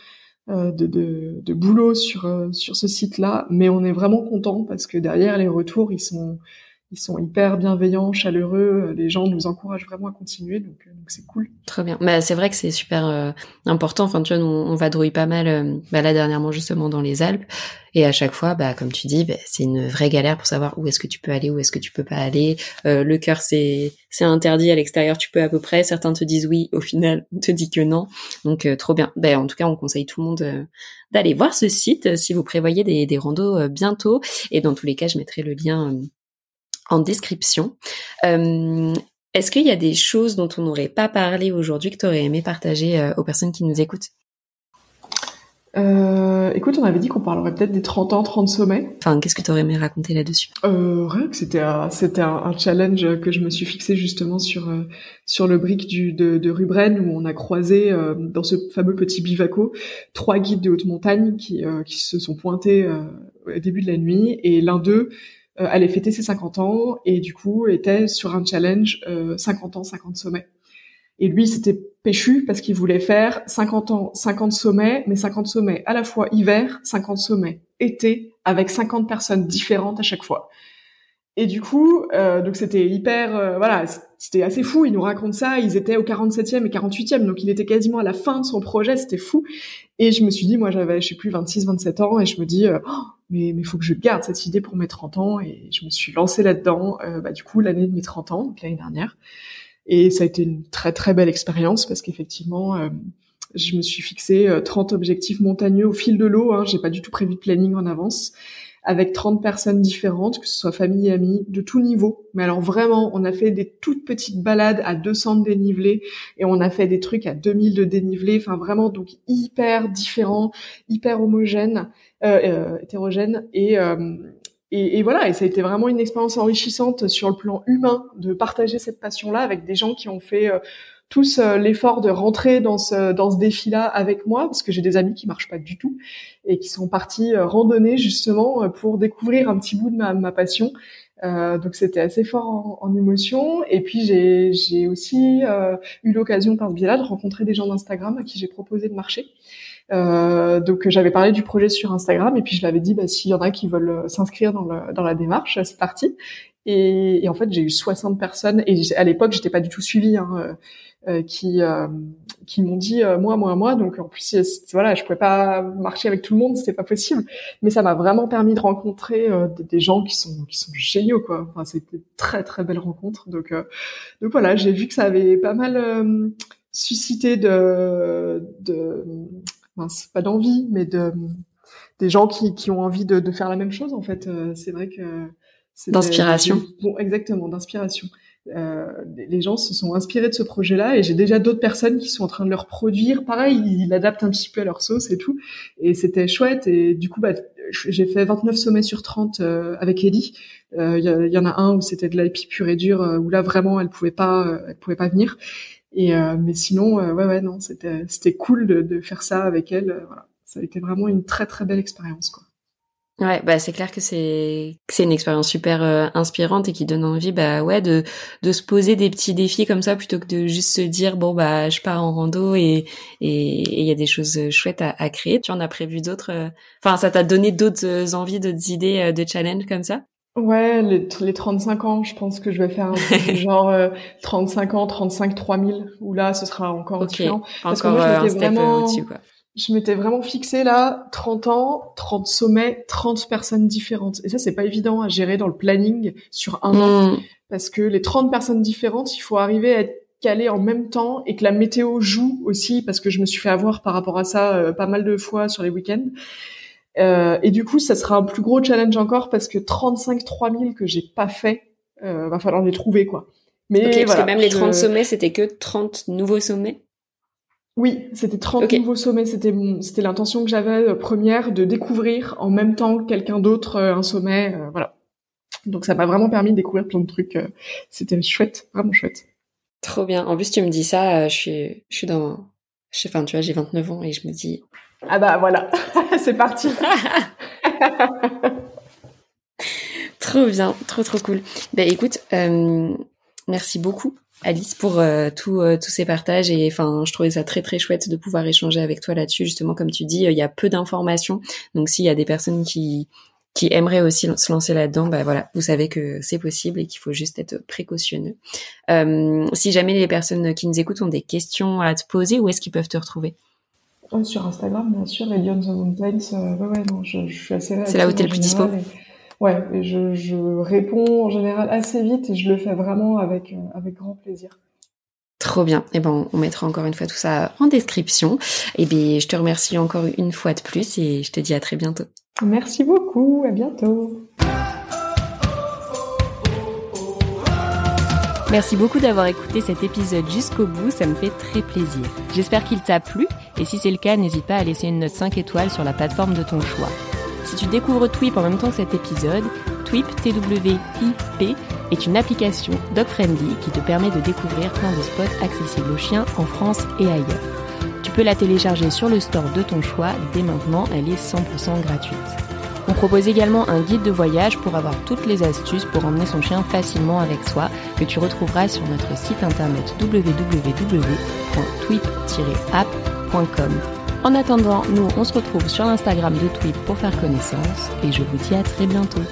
de, de, de, boulot sur euh, sur ce site-là, mais on est vraiment content parce que derrière les retours, ils sont ils sont hyper bienveillants, chaleureux. Les gens nous encouragent vraiment à continuer, donc euh, donc c'est cool. Très bien. Bah c'est vrai que c'est super important. Enfin tu vois, on, on vadrouille pas mal. bah là dernièrement justement dans les Alpes, et à chaque fois, bah, comme tu dis, bah, c'est une vraie galère pour savoir où est-ce que tu peux aller, où est-ce que tu peux pas aller. Euh, le cœur, c'est c'est interdit à l'extérieur, tu peux à peu près. Certains te disent oui, au final, on te dit que non. Donc euh, trop bien. Ben, en tout cas, on conseille tout le monde euh, d'aller voir ce site si vous prévoyez des, des randos bientôt. Et dans tous les cas, je mettrai le lien en description. Est-ce qu'il y a des choses dont on n'aurait pas parlé aujourd'hui que tu aurais aimé partager aux personnes qui nous écoutent? Euh, écoute, on avait dit qu'on parlerait peut-être des 30 ans, 30 sommets. Enfin, qu'est-ce que tu aurais aimé raconter là-dessus? Euh, Rien que c'était un, c'était un, challenge que je me suis fixé justement sur euh, sur le brick du, de, de Rubren où on a croisé euh, dans ce fameux petit bivaco trois guides de haute montagne qui euh, qui se sont pointés au début de la nuit et l'un d'eux allait fêter ses 50 ans et du coup était sur un challenge 50 ans, 50 sommets. Et lui, c'était péchu parce qu'il voulait faire 50 ans, 50 sommets, mais 50 sommets à la fois hiver, 50 sommets été, avec 50 personnes différentes à chaque fois. Et du coup, euh, donc c'était hyper, euh, voilà, c'était assez fou. Il nous raconte ça. Ils étaient au 47e et 48e, donc il était quasiment à la fin de son projet. C'était fou. Et je me suis dit, moi, j'avais, je sais plus, 26, 27 ans, et je me dis, euh, oh, mais mais faut que je garde cette idée pour mes 30 ans. Et je me suis lancée là-dedans. bah, du coup, l'année de mes 30 ans, donc l'année dernière. Et ça a été une très très belle expérience parce qu'effectivement, euh, je me suis fixé 30 euh, objectifs montagneux au fil de l'eau. Hein, J'ai pas du tout prévu de planning en avance avec 30 personnes différentes, que ce soit famille et amis, de tout niveau. Mais alors vraiment, on a fait des toutes petites balades à 200 de dénivelé et on a fait des trucs à 2000 de dénivelé. Enfin vraiment, donc hyper différents, hyper homogènes, euh, euh, hétérogènes. Et, euh, et, et, voilà, et ça a été vraiment une expérience enrichissante sur le plan humain de partager cette passion-là avec des gens qui ont fait euh, tous euh, l'effort de rentrer dans ce dans ce défi-là avec moi, parce que j'ai des amis qui marchent pas du tout et qui sont partis euh, randonner justement pour découvrir un petit bout de ma, ma passion. donc c'était assez fort en, en, émotion. Et puis j'ai j'ai aussi eu l'occasion par ce biais-là de rencontrer des gens d'Instagram à qui j'ai proposé de marcher. Euh, donc j'avais parlé du projet sur Instagram et puis je l'avais dit bah, s'il y en a qui veulent euh, s'inscrire dans, le, dans la démarche, c'est parti. Et, et, en fait j'ai eu 60 personnes et à l'époque j'étais pas du tout suivie hein, euh, euh qui euh, qui m'ont dit moi moi moi donc en plus voilà je pouvais pas marcher avec tout le monde c'était pas possible mais ça m'a vraiment permis de rencontrer des, gens qui sont qui sont géniaux quoi enfin c'était très très belle rencontre donc donc voilà j'ai vu que ça avait pas mal suscité de, de pas d'envie, mais de des gens qui, qui ont envie de, de faire la même chose. En fait, euh, c'est vrai que d'inspiration. Bon, exactement, d'inspiration. Euh, les gens se sont inspirés de ce projet-là et j'ai déjà d'autres personnes qui sont en train de le reproduire. Pareil, ils l'adaptent un petit peu à leur sauce et tout. Et c'était chouette. Et du coup, bah, j'ai fait 29 sommets sur 30 euh, avec Ellie. Il y, y, en a un où c'était de l'IP pur et dur, où là vraiment elle pouvait pas, elle pouvait pas venir. Et mais sinon, ouais, ouais, non, c'était c'était cool de, de, faire ça avec elle. voilà, ça a été vraiment une très très belle expérience, quoi. Ouais, bah c'est clair que c'est c'est une expérience super euh, inspirante et qui donne envie bah ouais de de se poser des petits défis comme ça plutôt que de juste se dire bon bah je pars en rando et et il y a des choses chouettes à, à, créer. Tu en as prévu d'autres euh, enfin ça t'a donné d'autres euh, envies, d'autres idées de challenge comme ça? Ouais, les, les 35 ans, je pense que je vais faire un truc genre 35 ans, 35 3000 où là ce sera encore okay. différent parce encore que moi, je un vraiment... step quoi je m'étais vraiment fixé là 30 ans, 30 sommets, 30 personnes différentes. Et ça, c'est pas évident à gérer dans le planning sur un an. Hmm. Parce que les 30 personnes différentes, il faut arriver à être calé en même temps et que la météo joue aussi parce que je me suis fait avoir par rapport à ça euh, pas mal de fois sur les week-ends. Euh, et du coup, ça sera un plus gros challenge encore parce que 35 3000 que j'ai pas fait, euh, va falloir les trouver quoi. Mais parce que même les 30 sommets, c'était que 30 nouveaux sommets? Oui, c'était 30 nouveaux sommets. C'était c'était l'intention que j'avais euh, première de découvrir en même temps que quelqu'un d'autre euh, un sommet. Euh, voilà. Donc ça m'a vraiment permis de découvrir plein de trucs. c'était chouette, vraiment chouette. Trop bien. En plus, tu me dis ça, je suis je suis dans je enfin tu vois, j'ai 29 ans et je me dis Ah bah voilà, c'est parti. trop bien, trop trop cool. Ben écoute, merci beaucoup Alice pour euh, tout, euh, tous ces partages et enfin je trouvais ça très très chouette de pouvoir échanger avec toi là-dessus justement comme tu dis il y a peu d'informations donc s'il y a des personnes qui qui aimeraient aussi se lancer là-dedans, bah voilà, vous savez que c'est possible et qu'il faut juste être précautionneux. Euh, si jamais les personnes qui nous écoutent ont des questions à te poser, où est-ce qu'ils peuvent te retrouver? Sur Instagram, bien sûr, et the Mountains. ouais, ouais, non, je, je suis assez. C'est là où t'es le plus dispo. Ouais, et je, je, réponds en général assez vite et je le fais vraiment avec, euh, avec grand plaisir. Trop bien. Et eh ben, on mettra encore une fois tout ça en description. Et eh bien, je te remercie encore une fois de plus et je te dis à très bientôt. Merci beaucoup. À bientôt. Merci beaucoup d'avoir écouté cet épisode jusqu'au bout, ça me fait très plaisir. J'espère qu'il t'a plu et si c'est le cas, n'hésite pas à laisser une note 5 étoiles sur la plateforme de ton choix. Si tu découvres Twip en même temps que cet épisode, Twip, T-W-I-P, est une application dog-friendly qui te permet de découvrir plein de spots accessibles aux chiens en France et ailleurs. Tu peux la télécharger sur le store de ton choix, dès maintenant elle est 100% gratuite. On propose également un guide de voyage pour avoir toutes les astuces pour emmener son chien facilement avec soi que tu retrouveras sur notre site internet www.twip-app.com. En attendant, nous, on se retrouve sur l'Instagram de Tweet pour faire connaissance et je vous dis à très bientôt.